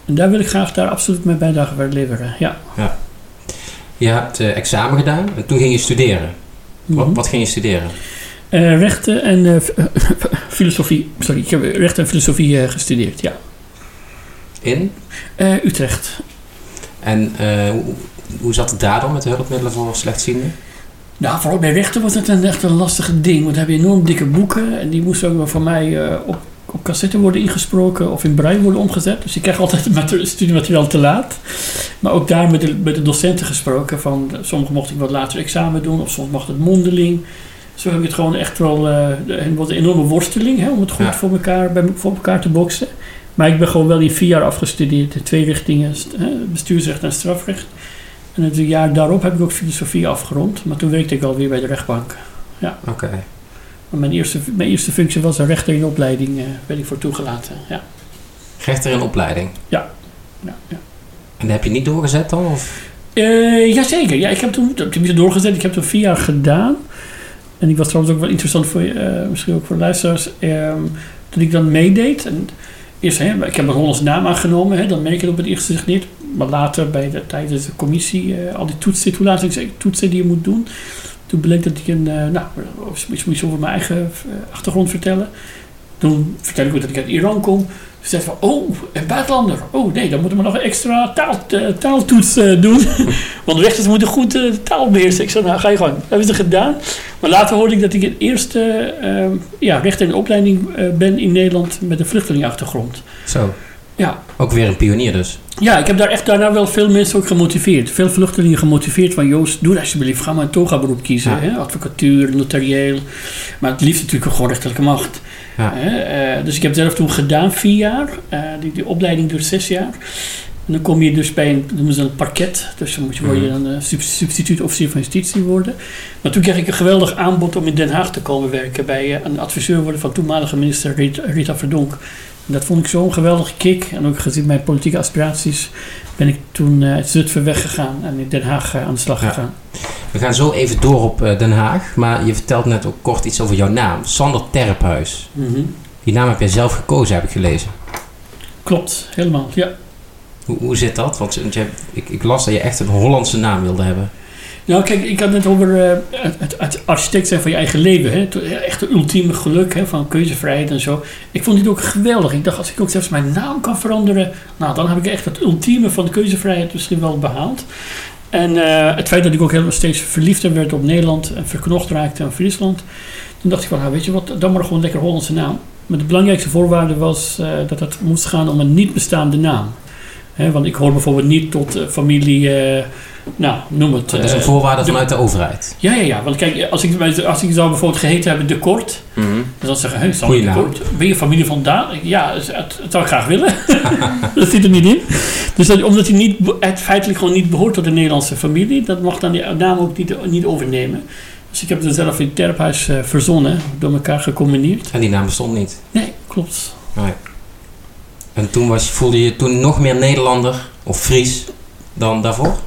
En daar wil ik graag daar absoluut mijn bijdrage bij leveren. Ja. Je hebt eh, examen gedaan en toen ging je studeren. Wat, Mhm. wat ging je studeren? Eh, rechten en eh, filosofie. Sorry, ik heb rechten en filosofie eh, gestudeerd, ja. In? Eh, Utrecht. En eh, hoe, hoe zat het daar dan met de hulpmiddelen voor slechtzienden? Nou, vooral bij rechten was het een, echt een lastig ding. Want dan heb je enorm dikke boeken. En die moesten ook voor mij eh, op, op cassette worden ingesproken of in braille worden omgezet. Dus ik kreeg altijd studiemateriaal te laat. Maar ook daar met de, met de docenten gesproken. Van, sommigen mocht ik wat later examen doen. Of soms mocht het mondeling. Zo heb ik het gewoon echt wel... het was een enorme worsteling hè, om het goed Ja. voor, elkaar, bij, voor elkaar te boksen. Maar ik ben gewoon wel in vier jaar afgestudeerd. In twee richtingen. bestuursrecht en strafrecht. En het jaar daarop heb ik ook filosofie afgerond. Maar toen werkte ik alweer bij de rechtbank. Oké. Maar mijn eerste, mijn eerste functie was een rechter in opleiding. eh werd ik voor toegelaten. Ja. Rechter in opleiding. Ja, ja. En dat heb je niet doorgezet dan? Of? Eh, jazeker. Ja, ik heb toen tenminste doorgezet. Ik heb toen vier jaar gedaan. En ik was trouwens ook wel interessant voor je, eh, misschien ook voor de luisteraars. Ehm, toen ik dan meedeed. En eerst, hè, ik heb een Hollandse naam aangenomen. Hè, dan merk je het op het eerste gezicht niet. Maar later bij de, tijdens de commissie, al die toetsen, toelatingstoetsen die je moet doen. Toen bleek dat ik een, eh, nou, iets iets over mijn eigen eh, achtergrond vertellen. Toen vertelde ik ook dat ik uit Iran kom. Ze zei van, oh, een buitenlander. Oh nee, dan moeten we nog een extra taal, eh, taaltoets doen. Want rechters moeten goed de taal beheersen. Ik zei, nou ga je gewoon. Dat hebben ze gedaan. Maar later hoorde ik dat ik het eerste eh, ja, rechter in opleiding ben in Nederland met een vluchtelingenachtergrond. Zo. Ja. Ook weer een pionier dus. Ja, ik heb daar echt daarna wel veel mensen ook gemotiveerd. Veel vluchtelingen gemotiveerd van, Joost, doe dat alsjeblieft. Ga maar een toga beroep kiezen. Ja. Hè? Advocatuur, notarieel. Maar het liefst natuurlijk ook gewoon rechterlijke macht. Ja. Hè, eh, dus ik heb zelf toen gedaan, vier jaar. Eh, die, die opleiding duurt zes jaar. En dan kom je dus bij een, noemen ze een parket. Dus dan moet je, word je Mhm. een eh, sub- substituut-officier van justitie worden. Maar toen kreeg ik een geweldig aanbod om in Den Haag te komen werken. Bij een adviseur worden van toenmalige minister Rit- Rita Verdonk. Dat vond ik zo'n geweldige kick. En ook gezien mijn politieke aspiraties ben ik toen eh, uit Zutphen weggegaan. En in Den Haag eh, aan de slag Ja. gegaan. We gaan zo even door op eh, Den Haag. Maar je vertelt net ook kort iets over jouw naam. Sander Terphuis. Mhm. Die naam heb jij zelf gekozen, heb ik gelezen. Klopt, helemaal. Ja. Hoe, hoe zit dat? Want want je, ik, ik las dat je echt een Hollandse naam wilde hebben. Nou, kijk, ik had het over eh, het, het, architect zijn van je eigen leven. Hè? Echt het ultieme geluk hè? van keuzevrijheid en zo. Ik vond dit ook geweldig. Ik dacht, als ik ook zelfs mijn naam kan veranderen, nou, dan heb ik echt het ultieme van de keuzevrijheid misschien wel behaald. En eh, het feit dat ik ook helemaal steeds verliefder werd op Nederland en verknocht raakte aan Friesland. Toen dacht ik van, nou, weet je wat, dan maar gewoon lekker Hollandse naam. Maar de belangrijkste voorwaarde was eh, dat het moest gaan om een niet bestaande naam. Hè, want ik hoor bijvoorbeeld niet tot familie, nou, noem het. Dat is een eh, voorwaarde de- vanuit de overheid. ja, ja, ja. Want kijk, als ik, als ik zou bijvoorbeeld geheten hebben De Kort. Dan zou ik zeggen, hé, Sander Goeie De. Kort. Ben je familie van Daan? Ja, dat, dat zou ik graag willen. dat zit er niet in. Dus dat, omdat hij niet, het feitelijk gewoon niet behoort tot de Nederlandse familie. Dat mocht dan die naam ook niet, niet overnemen. Dus ik heb het zelf in Terphuis eh, verzonnen. Door elkaar gecombineerd. En die naam bestond niet. Nee, klopt. Nee. En toen was, voelde je je toen nog meer Nederlander of Fries dan daarvoor?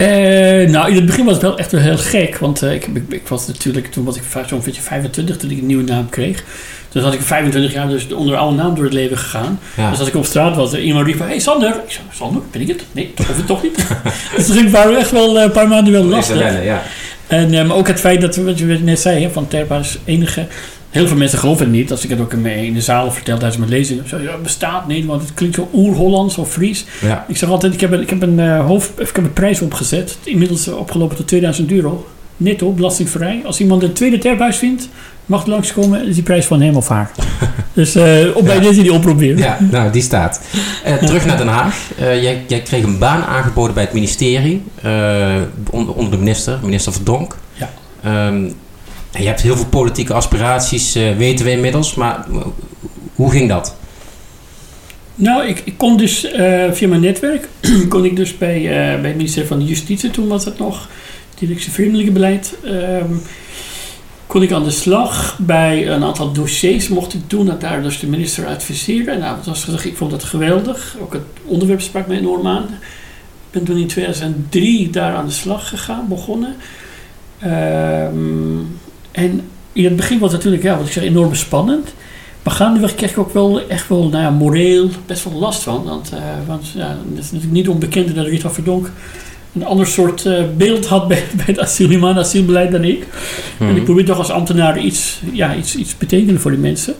Eh, nou, in het begin was het wel echt wel heel gek. Want eh, ik, ik, ik was natuurlijk, toen was ik zo'n beetje 25 toen ik een nieuwe naam kreeg. Dus had ik 25 jaar dus onder oude naam door het leven gegaan. Ja. Dus als ik op straat was, en iemand riep van, hey Sander. Ik zei, Sander, ben ik het? Nee, toch, of het toch niet. dus toen waren echt wel eh, een paar maanden wel lastig. Ja. En, eh, maar ook het feit dat, wat je net zei, hè, van Terpa's enige... Heel veel mensen geloven het niet. Als ik het ook in, de zaal vertel tijdens mijn lezing. Zo, ja, het bestaat niet, want het klinkt zo oer-Hollands of Fries. ja. Ik zeg altijd, ik heb een, ik heb een, eh, hoofd, of ik heb een prijs opgezet. Inmiddels eh, opgelopen tot 2000 euro. netto, belastingvrij. Als iemand een tweede terphuis vindt, mag langskomen, is die prijs van hem of haar. dus uh, op bij Ja. deze die oproep Ja, nou, die staat. Eh, terug naar Den Haag. Eh, jij, jij kreeg een baan aangeboden bij het ministerie. eh, onder, onder de minister, minister Verdonk. Ja. Ehm, je hebt heel veel politieke aspiraties, eh, weten we inmiddels. Maar hoe ging dat? Nou, ik, ik kon dus eh, via mijn netwerk, kon ik dus bij, eh, bij het ministerie van Justitie, toen was het nog, directie Vreemdelingenbeleid, ehm, kon ik aan de slag bij een aantal dossiers, mocht ik doen, dat daar dus de minister adviseren. Nou, dat was ik vond dat geweldig. Ook het onderwerp sprak me enorm aan. Ik ben toen in 2003 daar aan de slag gegaan, begonnen. Ehm, en in het begin was het natuurlijk, ja, wat ik zeg, enorm spannend. Maar gaandeweg kreeg ik ook wel echt wel, nou ja, moreel best wel last van. Want, eh, want ja, het is natuurlijk niet onbekend dat Rita Verdonk een ander soort eh, beeld had bij, bij het asiel, asielbeleid dan ik. En ik probeer toch als ambtenaar iets, ja, iets, iets betekenen voor die mensen.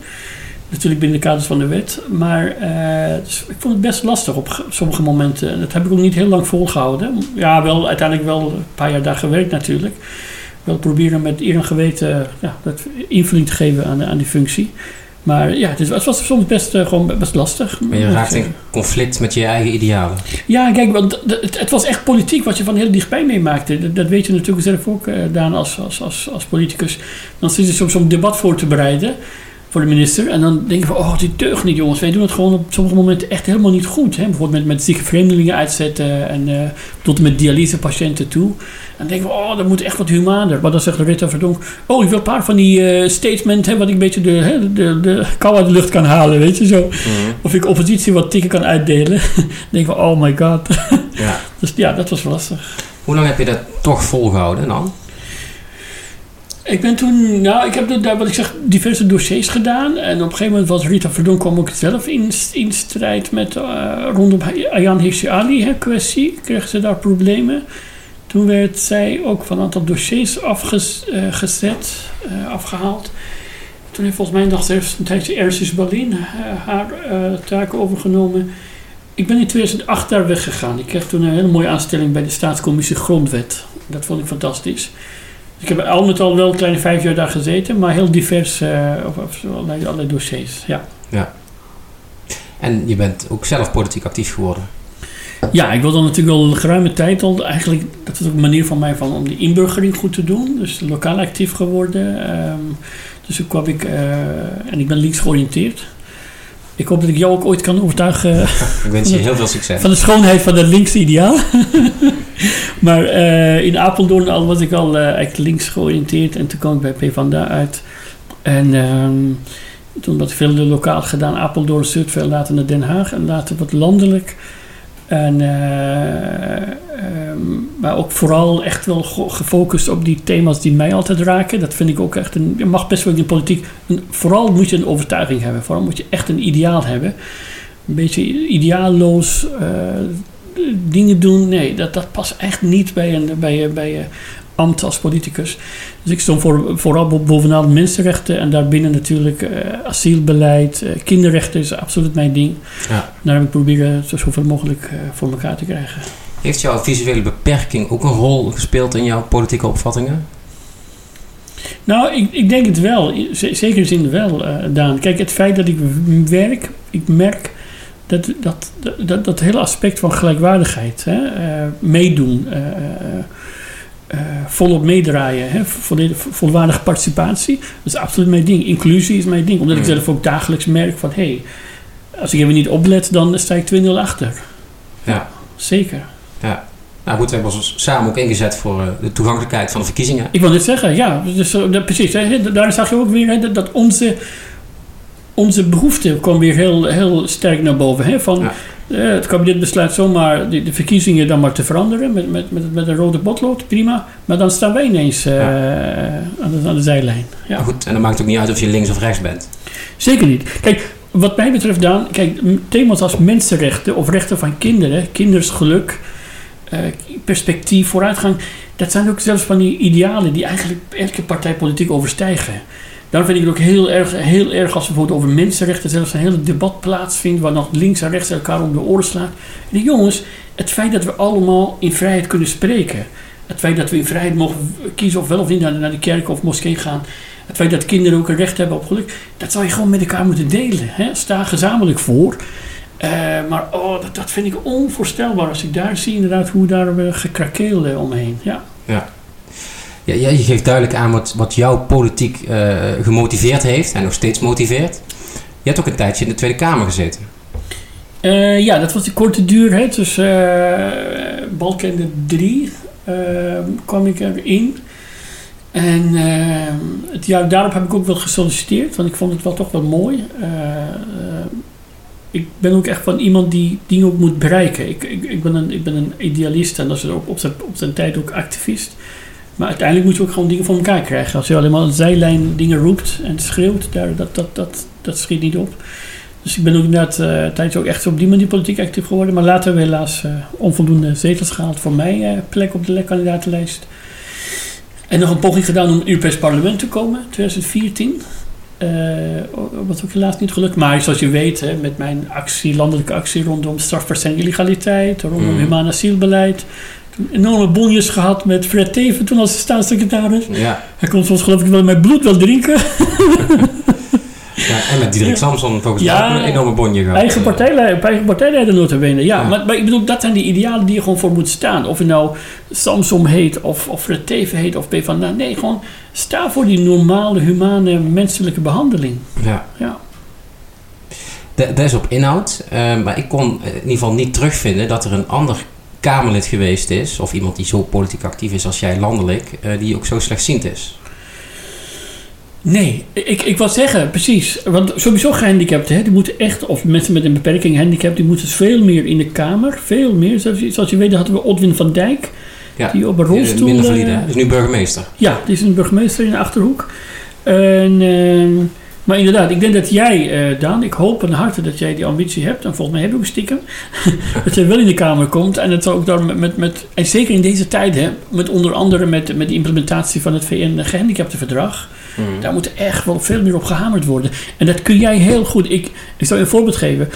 Natuurlijk binnen de kaders van de wet. Maar eh, dus ik vond het best lastig op ge- sommige momenten. En dat heb ik ook niet heel lang volgehouden. Ja, wel uiteindelijk wel een paar jaar daar gewerkt natuurlijk. Wel proberen met eer en geweten ja, dat invulling te geven aan, aan die functie. Maar ja, het, is, het was soms best, eh, gewoon best lastig. Maar je raakt in conflict met je eigen idealen. Ja, kijk, want het, het was echt politiek wat je van heel dichtbij meemaakte. Dat, dat weet je natuurlijk zelf ook, eh, Daan, als, als, als, als politicus. Dan zit je soms om debat voor te bereiden voor de minister. En dan denk je van, oh, dit deugt niet, jongens. Wij doen het gewoon op sommige momenten echt helemaal niet goed. Hè? Bijvoorbeeld met, met zieke vreemdelingen uitzetten en eh, tot en met dialysepatiënten toe. En dan denken we, oh, dat moet echt wat humaner. Maar dan zegt Rita Verdonk, oh, ik wil een paar van die eh statements, hè, wat ik een beetje de, hè, de, de kou uit de lucht kan halen, weet je zo. Of ik oppositie wat tikken kan uitdelen. dan denk ik van, oh my god. Ja. Dus ja, dat was lastig. Hoe lang heb je dat toch volgehouden dan? Ik ben toen, nou, ik heb daar wat ik zeg, diverse dossiers gedaan. En op een gegeven moment was Rita Verdonk kwam ook zelf in, in strijd met uh, rondom Ayaan Hirsi Ali hè, kwestie. Kreeg ze daar problemen. Toen werd zij ook van een aantal dossiers afgezet, uh, afgehaald. Toen heeft volgens mij nog zelfs een tijdje Ersis Berlin haar taken overgenomen. Ik ben in 2008 daar weggegaan. Ik kreeg toen een hele mooie aanstelling bij de Staatscommissie Grondwet. Dat vond ik fantastisch. Ik heb al met al wel een kleine vijf jaar daar gezeten, maar heel divers uh, op, op allerlei, allerlei, dossiers. Ja. ja. En je bent ook zelf politiek actief geworden. Ja, ik wilde natuurlijk al een geruime tijd al. Eigenlijk, dat was ook een manier van mij van, om die inburgering goed te doen. Dus lokaal actief geworden. Um, dus toen kwam ik, uh, en ik ben links georiënteerd. Ik hoop dat ik jou ook ooit kan overtuigen. Ik wens je heel veel succes. Van de schoonheid van het linkse ideaal. maar uh, in Apeldoorn al was ik al uh, echt links georiënteerd. En toen kwam ik bij PvdA uit. En um, toen wat veel lokaal gedaan. Apeldoorn, Zuidveld, later naar Den Haag. En later wat landelijk. En, uh, um, maar ook vooral echt wel gefocust op die thema's die mij altijd raken. Dat vind ik ook echt een. Je mag best wel in de politiek. Een, vooral moet je een overtuiging hebben. Vooral moet je echt een ideaal hebben. Een beetje ideaalloos uh, dingen doen. Nee, dat, dat past echt niet bij een, bij, bij een ambt als politicus. Dus ik stond voor, vooral bovenaan mensenrechten. En daarbinnen natuurlijk uh, asielbeleid. Uh, kinderrechten is absoluut mijn ding. Ja. Daar heb ik proberen zo zoveel mogelijk voor elkaar te krijgen. Heeft jouw visuele beperking ook een rol gespeeld in jouw politieke opvattingen? Nou, ik, ik denk het wel. Zeker zin wel, Daan. Kijk, het feit dat ik werk, ik merk dat dat, dat, dat hele aspect van gelijkwaardigheid, hè, uh, meedoen, uh, volop meedraaien, hè, volwaardige participatie, dat is absoluut mijn ding. Inclusie is mijn ding, omdat ik zelf ook dagelijks merk van hé, hey, als ik even niet oplet, dan sta ik 2-0 achter. Ja. Zeker. Ja. Nou goed, we hebben ons samen ook ingezet voor de toegankelijkheid van de verkiezingen. Ik wil dit zeggen, ja. Dus, dat, precies. Hè, daar zag je ook weer hè, dat onze, onze behoefte kwam weer heel, heel sterk naar boven. Hè, van, ja. uh, het kabinet besluit zomaar de, de, verkiezingen dan maar te veranderen met, met, met, met een rode potlood, prima. Maar dan staan wij ineens ja. aan, de, aan de zijlijn. Ja. Maar goed, en dan maakt het ook niet uit of je links of rechts bent. Zeker niet. Kijk, wat mij betreft Daan, kijk, thema's als mensenrechten of rechten van kinderen, kindersgeluk... Uh, perspectief, vooruitgang. Dat zijn ook zelfs van die idealen die eigenlijk elke partijpolitiek overstijgen. Daarom vind ik het ook heel erg, heel erg als bijvoorbeeld over mensenrechten zelfs een hele debat plaatsvindt waar nog links en rechts elkaar om de oren slaat. En jongens, het feit dat we allemaal in vrijheid kunnen spreken. Het feit dat we in vrijheid mogen kiezen of wel of niet naar, de kerk of moskee gaan. Het feit dat kinderen ook een recht hebben op geluk. Dat zou je gewoon met elkaar moeten delen. Hè? Sta gezamenlijk voor. Eh, maar oh, dat, dat vind ik onvoorstelbaar als ik daar zie inderdaad hoe daar uh, gekrakeel uh, omheen. Ja. Ja. Ja, je geeft duidelijk aan wat, wat politiek gemotiveerd heeft en nog steeds motiveert. Je hebt ook een tijdje in de Tweede Kamer gezeten. ja, dat was de korte duur. Hè. Dus Balkende 3 kwam ik erin. En het jaar daarop heb ik ook wel gesolliciteerd, want ik vond het wel toch wel mooi ik ben ook echt van iemand die dingen ook moet bereiken. Ik, ik, ben, een, ik ben een idealist en dat is ook op op zijn tijd ook activist. Maar uiteindelijk moet je ook gewoon dingen voor elkaar krijgen. Als je alleen maar een zijlijn dingen roept en schreeuwt, daar, dat, dat, dat, dat schiet niet op. Dus ik ben ook inderdaad uh, tijdens ook echt op die manier politiek actief geworden. Maar later we helaas uh, onvoldoende zetels gehaald voor mij uh, plek op de kandidatenlijst. En nog een poging gedaan om in het Europees parlement te komen, 2014. Uh, wat ook helaas niet gelukt. Maar zoals je weet, hè, met mijn actie, landelijke actie rondom strafbaar illegaliteit, rondom mm. humaan asielbeleid. Toen enorme bonjes gehad met Fred Teven toen als staatssecretaris. Ja. Hij kon soms geloof ik wel mijn bloed wel drinken. Ja, en met Diederik Samson volgens mij ook een enorme bonje gehad. Eigen partijleider, eigen partijleider notabene. Ja, ja. Maar, maar ik bedoel, dat zijn die idealen die je gewoon voor moet staan. Of je nou Samson heet, of, of Fred Teven heet, of PvdA. Nee, gewoon sta voor die normale, humane, menselijke behandeling. Ja. ja. Dat is op inhoud. Uh, maar ik kon in ieder geval niet terugvinden dat er een ander Kamerlid geweest is, of iemand die zo politiek actief is als jij landelijk, uh, die ook zo slechtziend is. Nee, ik, ik wil zeggen, precies. Want sowieso gehandicapten, hè, die moeten echt, of mensen met een beperking handicap, die moeten veel meer in de Kamer. Veel meer. Zoals je weet hadden we Odwin van Dijk, ja, die op een rolstoel... Minder valide, is nu burgemeester. Ja, die is een burgemeester in de Achterhoek. En, uh, maar inderdaad, ik denk dat jij, uh, Daan, ik hoop van harte dat jij die ambitie hebt. En volgens mij heb ik ook stiekem. dat jij wel in de Kamer komt. En het ook daar met, met, met, en zeker in deze tijden, met onder andere met, met de implementatie van het VN-gehandicaptenverdrag Mm. Daar moet echt wel veel meer op gehamerd worden. En dat kun jij heel goed. Ik, ik zal je een voorbeeld geven.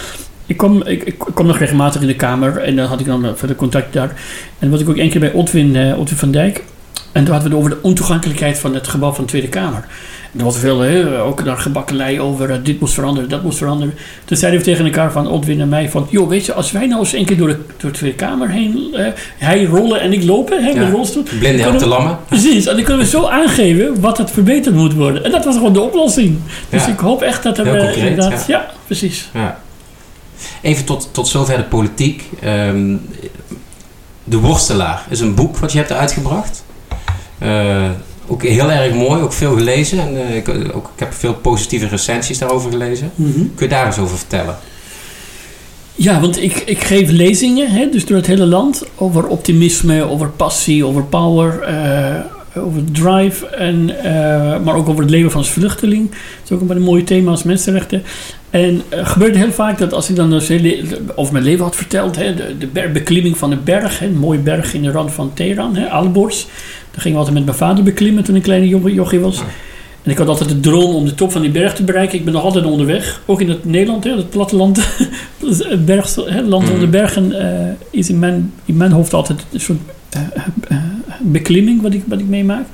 Ik kom, ik, ik kom nog regelmatig in de kamer en dan had ik dan verder contact daar. En was ik ook één keer bij Otwin, uh, Otwin van Dijk. En toen hadden we het over de ontoegankelijkheid van het gebouw van de Tweede Kamer. Er was veel, hè, ook daar gebakkelei over, uh, dit moest veranderen, dat moest veranderen. Toen zeiden we tegen elkaar van, Odwin en mij, van, joh, weet je, als wij nou eens een keer door de, door de Tweede Kamer heen, uh, hij rollen en ik lopen, hè, ja. met rolstoel. Blinde helpt de lammen. Precies, en dan kunnen we zo aangeven wat het verbeterd moet worden. En dat was gewoon de oplossing. Dus ja. ik hoop echt dat er concreet, inderdaad, ja, precies. Even tot, tot zover de politiek. Um, de Worstelaar is een boek wat je hebt uitgebracht. Uh, ook heel erg mooi, ook veel gelezen. En uh, ik, ook, ik heb veel positieve recensies daarover gelezen. Mm -hmm. Kun je daar eens over vertellen? Ja, want ik, ik geef lezingen, hè, dus door het hele land, over optimisme, over passie, over power, uh, over drive, en, uh, maar ook over het leven van vluchteling. Dat is ook een mooi thema als mensenrechten. En het gebeurt heel vaak dat als ik dan dus over mijn leven had verteld, hè, de, de beklimming van de berg, hè, een mooie berg in de rand van Teheran, hè, Alborz. Daar gingen we altijd met mijn vader beklimmen toen ik een kleine jochie was. En ik had altijd de droom om de top van die berg te bereiken. Ik ben nog altijd onderweg. Ook in het Nederland, hè, het platteland. het berg, hè, land onder mm. bergen uh, is in mijn, in mijn hoofd altijd een soort uh, uh, beklimming wat ik, wat ik meemaak.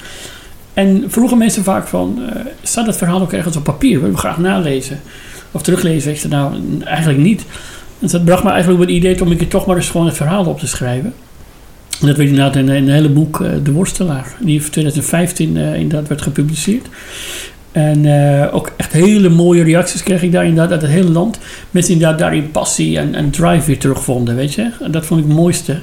En vroegen mensen vaak van, staat dat verhaal ook ergens op papier? We graag nalezen of teruglezen? Ik zei, nou, eigenlijk niet. En dat bracht me eigenlijk op het idee om ik toch maar eens gewoon het verhaal op te schrijven. Dat werd inderdaad in, een hele boek uh, De Worstelaar. Die in 2015 uh, inderdaad werd gepubliceerd. En uh, ook echt hele mooie reacties kreeg ik daar inderdaad uit het hele land. Mensen inderdaad daarin passie en, en drive weer terugvonden, weet je. En dat vond ik het mooiste.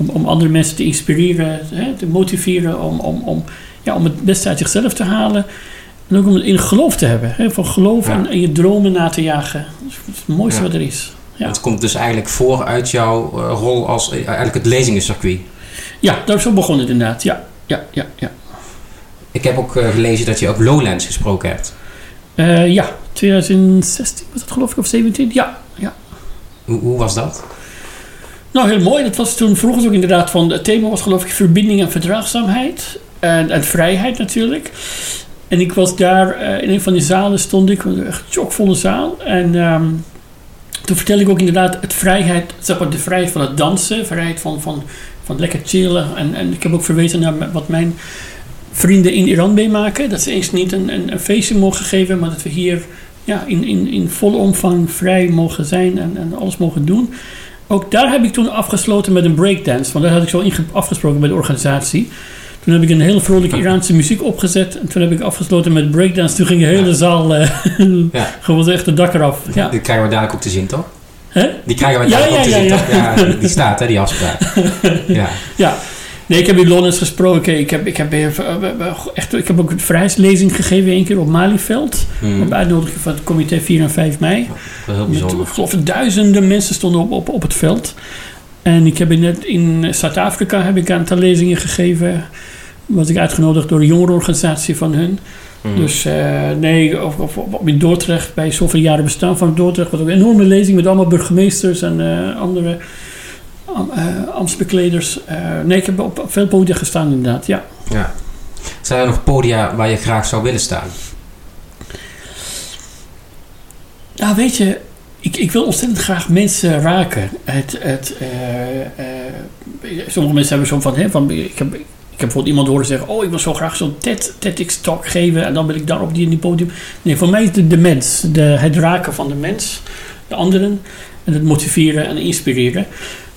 Om, om andere mensen te inspireren, hè, te motiveren om, om, om, ja, om het beste uit zichzelf te halen. En ook om in geloof te hebben. Hè, van geloof ja. en, en, je dromen na te jagen. Dat is het mooiste ja. wat er is. Ja. Het komt dus eigenlijk voor uit jouw rol als eigenlijk het lezingencircuit. Ja, daar zo begon het inderdaad. Ja, ja, ja, ja. Ik heb ook uh, gelezen dat je op Lowlands gesproken hebt. Ja, 2016 was dat geloof ik, of 17? Ja, ja. Hoe, hoe was dat? Nou, heel mooi. Dat was toen vroeger ook inderdaad van... Het thema was geloof ik verbinding en verdraagzaamheid. En, en vrijheid natuurlijk. En ik was daar, uh, in een van die zalen stond ik, een echt chockvolle zaal. En um, toen vertel ik ook inderdaad het vrijheid, zeg maar de vrijheid van het dansen, vrijheid van, van, van lekker chillen. En, en ik heb ook verwezen naar wat mijn vrienden in Iran meemaken. Dat ze eens niet een, een, een feestje mogen geven, maar dat we hier ja, in, in, in volle omvang vrij mogen zijn en, en alles mogen doen. Ook daar heb ik toen afgesloten met een breakdance. Want daar had ik zo afgesproken bij de organisatie. Toen heb ik een hele vrolijke Iraanse muziek opgezet. En toen heb ik afgesloten met breakdance. Toen ging de hele zaal uh, ja. gewoon echt de dak eraf. Ja. Die krijgen we dadelijk ook te zien, toch? Hè? Die krijgen we dadelijk ook te zien, toch? Ja, die staat, hè, die afspraak. ja. ja. Nee, ik heb in Londen gesproken. Ik heb, ik heb, echt, ik heb ook een vrijheidslezing gegeven één keer op Malieveld. Hmm. Op uitnodiging van het comité 4 en 5 mei. Ja, heel bijzonder. Met, ik geloof duizenden mensen stonden op, op, op het veld. En ik heb in, in Zuid-Afrika heb ik een aantal lezingen gegeven. Was ik uitgenodigd door een organisatie van hun. Hmm. Dus uh, nee, of, of, of, in Dordrecht, bij zoveel jaren bestaan van Dordrecht, was ook een enorme lezing met allemaal burgemeesters en uh, andere ambtsbekleders. nee, ik heb op veel podia gestaan inderdaad, ja. ja. Zijn er nog podia waar je graag zou willen staan? Nou, weet je, ik, ik wil ontzettend graag mensen raken. Het, het, sommige mensen hebben zo van, hè, van ik heb, ik heb bijvoorbeeld iemand horen zeggen: Oh, ik wil zo graag zo'n TED, TEDx-talk geven. En dan wil ik daar op die, die podium. Nee, voor mij is het de mens. De, het raken van de mens. De anderen. En het motiveren en inspireren.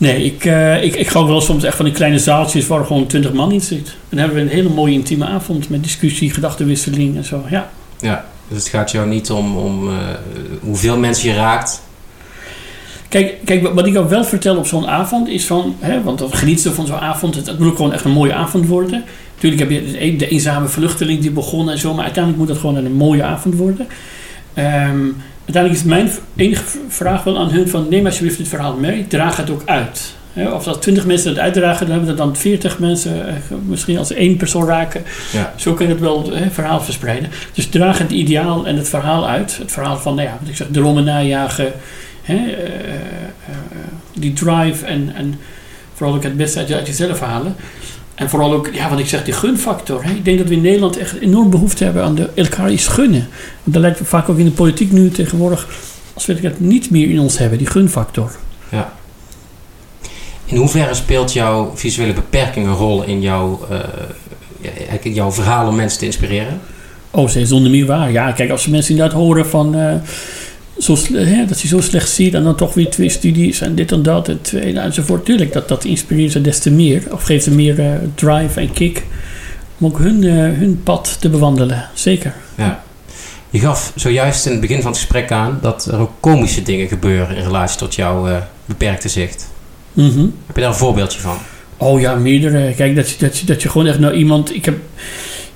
Nee, ik, uh, ik, ik ga wel soms echt van die kleine zaaltjes waar gewoon twintig man in zit. En dan hebben we een hele mooie intieme avond met discussie, gedachtenwisseling en zo. Ja. Ja, dus het gaat jou niet om, om uh, hoeveel mensen je raakt, Kijk, kijk, wat ik ook wel vertel op zo'n avond is van, hè, want dat geniet van zo'n avond, het, het, moet ook gewoon echt een mooie avond worden. Natuurlijk heb je de eenzame vluchteling die begon en zo, maar uiteindelijk moet het gewoon een mooie avond worden. Um, uiteindelijk is mijn enige vraag wel aan hun van, neem alsjeblieft dit verhaal mee, draag het ook uit. of als twintig mensen het uitdragen, dan hebben we dan veertig mensen, eh, misschien als één persoon raken. Ja. Zo kun je het wel het verhaal verspreiden. Dus draag het ideaal en het verhaal uit. Het verhaal van, nou ja, wat ik zeg, dromen najagen, Hè, uh, die drive en, en vooral ook het beste uit jezelf halen. En vooral ook, ja, wat ik zeg, die gunfactor. Hè. Ik denk dat we in Nederland echt enorm behoefte hebben aan de, elkaar iets gunnen. Want dat lijkt vaak ook in de politiek nu tegenwoordig, als we het niet meer in ons hebben, die gunfactor. Ja. In hoeverre speelt jouw visuele beperking een rol in jouw, uh, jouw verhaal om mensen te inspireren? Oh, ze is zonder meer waar. Ja, kijk, als mensen inderdaad horen van... Uh, zo, hè, dat hij zo slecht ziet en dan toch weer twee studies en dit en dat en twee enzovoort. Tuurlijk, dat, dat inspireert ze des te meer of geeft ze meer uh, drive en kick om ook hun, uh, hun pad te bewandelen. Zeker. Ja. Je gaf zojuist in het begin van het gesprek aan dat er ook komische dingen gebeuren in relatie tot jouw uh, beperkte zicht. Mm -hmm. Heb je daar een voorbeeldje van? Oh ja, meerdere. Kijk, dat, dat, dat je gewoon echt nou iemand. Ik heb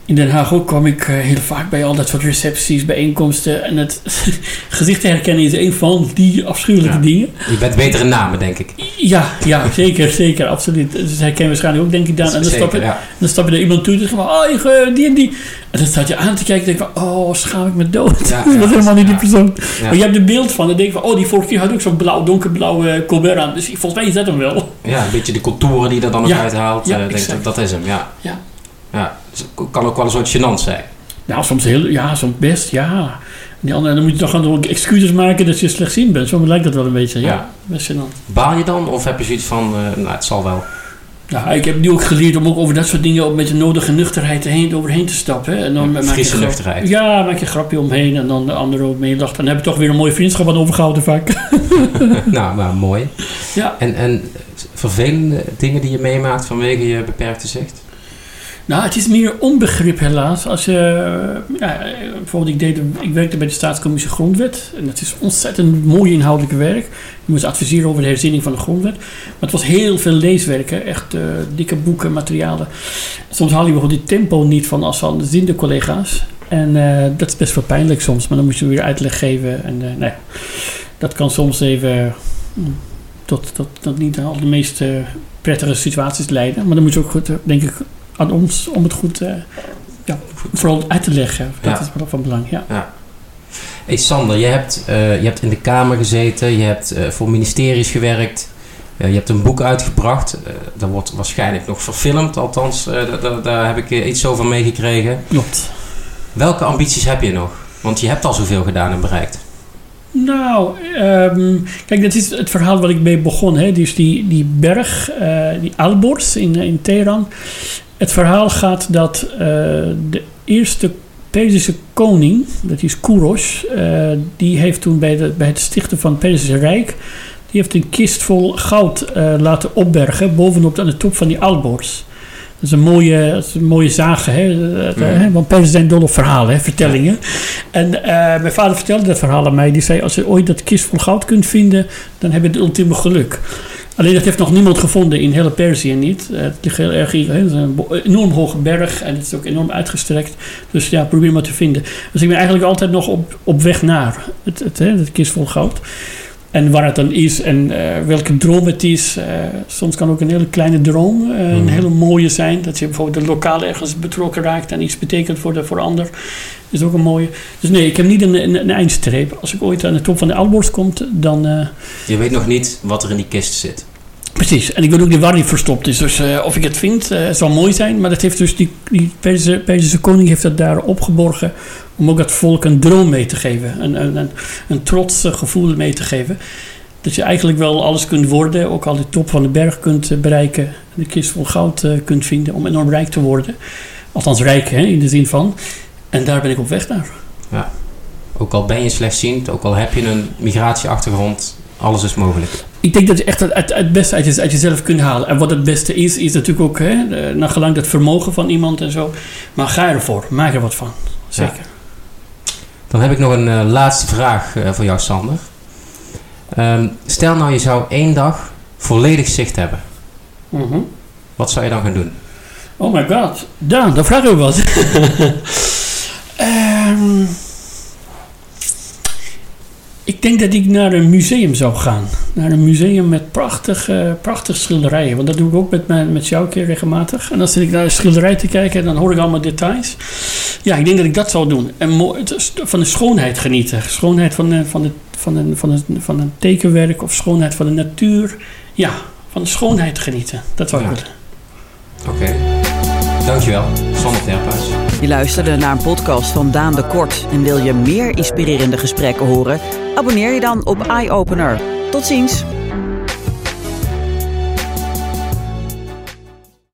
in Den Haag ook kwam ik uh, heel vaak bij al dat soort recepties, bijeenkomsten. En het gezicht herkennen is een van die afschuwelijke dingen. Je bent betere namen, denk ik. Ja, ja zeker, zeker, absoluut. Dus kent waarschijnlijk ook, denk ik, dan. En dan, stap, je, ja. dan stap je naar iemand toe en zeg oh, ik, die en die. En dan staat je aan te kijken en denk van, oh, schaam ik me dood. Ja, dat is helemaal niet die persoon. Maar je hebt een beeld van, dan denk je van, oh, die vorige keer had ook zo'n blauw, donkerblauwe Colbert aan. Dus volgens mij is dat hem wel. Ja, een beetje de contouren die er dan nog uithaalt. Uh, denk dat, dat is hem, ja. Ja. Ja. Het kan ook wel een soort gênant zijn. Nou, soms heel, ja, soms best, ja. Andere, dan moet je toch gewoon excuses maken dat je slechtziend bent. Zo lijkt dat wel een beetje, ja. ja. Best gênant. Baal je dan? Of heb je zoiets van, uh, nou, het zal wel? Ja, ik heb nu ook geleerd om ook over dat soort dingen met de nodige nuchterheid heen, overheen te stappen. En dan ja, frisse nuchterheid. Ja, maak je een grapje omheen en dan de andere ook mee lacht. Dan heb je toch weer een mooie vriendschap aan overgehouden vaak. nou, maar mooi. Ja. En, en vervelende dingen die je meemaakt vanwege je beperkte zicht? Nou, het is meer onbegrip helaas. Als je, ja, bijvoorbeeld, ik, deed, ik werkte bij de Staatscommissie Grondwet. En dat is ontzettend mooi inhoudelijk werk. Je moest adviseren over de herziening van de grondwet. Maar het was heel veel leeswerken. Echt uh, dikke boeken, materialen. Soms haal je bijvoorbeeld die tempo niet van als van de collega's. En uh, dat is best wel pijnlijk soms. Maar dan moet je weer uitleg geven. En uh, dat kan soms even mm, tot, tot, tot niet al de meest prettige situaties leiden. Maar dan moet je ook goed, denk ik, aan ons om het goed uh, ja, vooral uit te leggen. Dat is wel van belang, ja. ja. Hey Sander, je hebt, uh, je hebt in de Kamer gezeten, je hebt uh, voor ministeries gewerkt, je hebt een boek uitgebracht. dat wordt waarschijnlijk nog verfilmd, althans, daar, daar heb ik iets over meegekregen. Klopt. Welke ambities heb je nog? Want je hebt al zoveel gedaan en bereikt. Nou, ehm, kijk, dat is het verhaal waar ik mee begon. Hè? Dus die, die berg, uh, die Alborz in, in Teheran. Het verhaal gaat dat uh, de eerste Perzische koning, dat is Kouros, uh, die heeft toen bij, de, bij het stichten van het Perzische Rijk, die heeft een kist vol goud laten opbergen bovenop aan de top van die Alborz. Dat is een mooie, dat is een mooie zagen, hè? Want Persen zijn dol op verhalen, hè? vertellingen. En uh, mijn vader vertelde dat verhaal aan mij. Die zei, als je ooit dat kist vol goud kunt vinden, dan heb je het ultieme geluk. Alleen dat heeft nog niemand gevonden in hele Perzië niet. Het ligt heel erg hier. Het is een enorm hoge berg en het is ook enorm uitgestrekt. Dus ja, probeer maar te vinden. Dus ik ben eigenlijk altijd nog op, op weg naar het, het, het kist vol goud. En waar het dan is en uh, welke droom het is. Uh, soms kan ook een hele kleine droom uh, een hele mooie zijn. Dat je bijvoorbeeld de lokaal ergens betrokken raakt en iets betekent voor de voor ander. Is ook een mooie. Dus nee, ik heb niet een, een, een eindstreep. Als ik ooit aan de top van de Alborz kom, dan... je weet nog niet wat er in die kist zit. Precies, en ik weet ook niet waar die verstopt is. Dus uh, of ik het vind, uh, het zal mooi zijn. Maar dat heeft dus die, die Perzische, Perzische koning heeft dat daar opgeborgen. Om ook het volk een droom mee te geven. Een, een, een, een trots gevoel mee te geven. Dat je eigenlijk wel alles kunt worden. Ook al de top van de berg kunt bereiken. De kist vol goud kunt vinden. Om enorm rijk te worden. Althans rijk hè, in de zin van. En daar ben ik op weg naar. Ja. Ook al ben je slechtziend. Ook al heb je een migratieachtergrond. Alles is mogelijk ik denk dat je echt het, het beste uit, je, uit, jezelf kunt halen. En wat het beste is, is natuurlijk ook hè, naar gelang het vermogen van iemand en zo. Maar ga ervoor, maak er wat van. Zeker. Ja. Dan heb ik nog een uh, laatste vraag uh, voor jou, Sander. Um, stel nou, je zou één dag volledig zicht hebben. Mm -hmm. Wat zou je dan gaan doen? Oh my god, Daan, dan vraag ik wat. um, ik denk dat ik naar een museum zou gaan. Naar een museum met prachtige, prachtige schilderijen. Want dat doe ik ook met, mijn, met jou keer regelmatig. En dan zit ik naar een schilderij te kijken en dan hoor ik allemaal details. Ja, ik denk dat ik dat zou doen. En van de schoonheid genieten. Schoonheid van, de, van, de, van, de, van, de, van een tekenwerk of schoonheid van de natuur. Ja, van de schoonheid genieten. Dat zou ik willen. Oké. Dankjewel, Sander Terphuis. Je luisterde naar een podcast van Daan de Kort. En wil je meer inspirerende gesprekken horen? Abonneer je dan op iOpener. Tot ziens!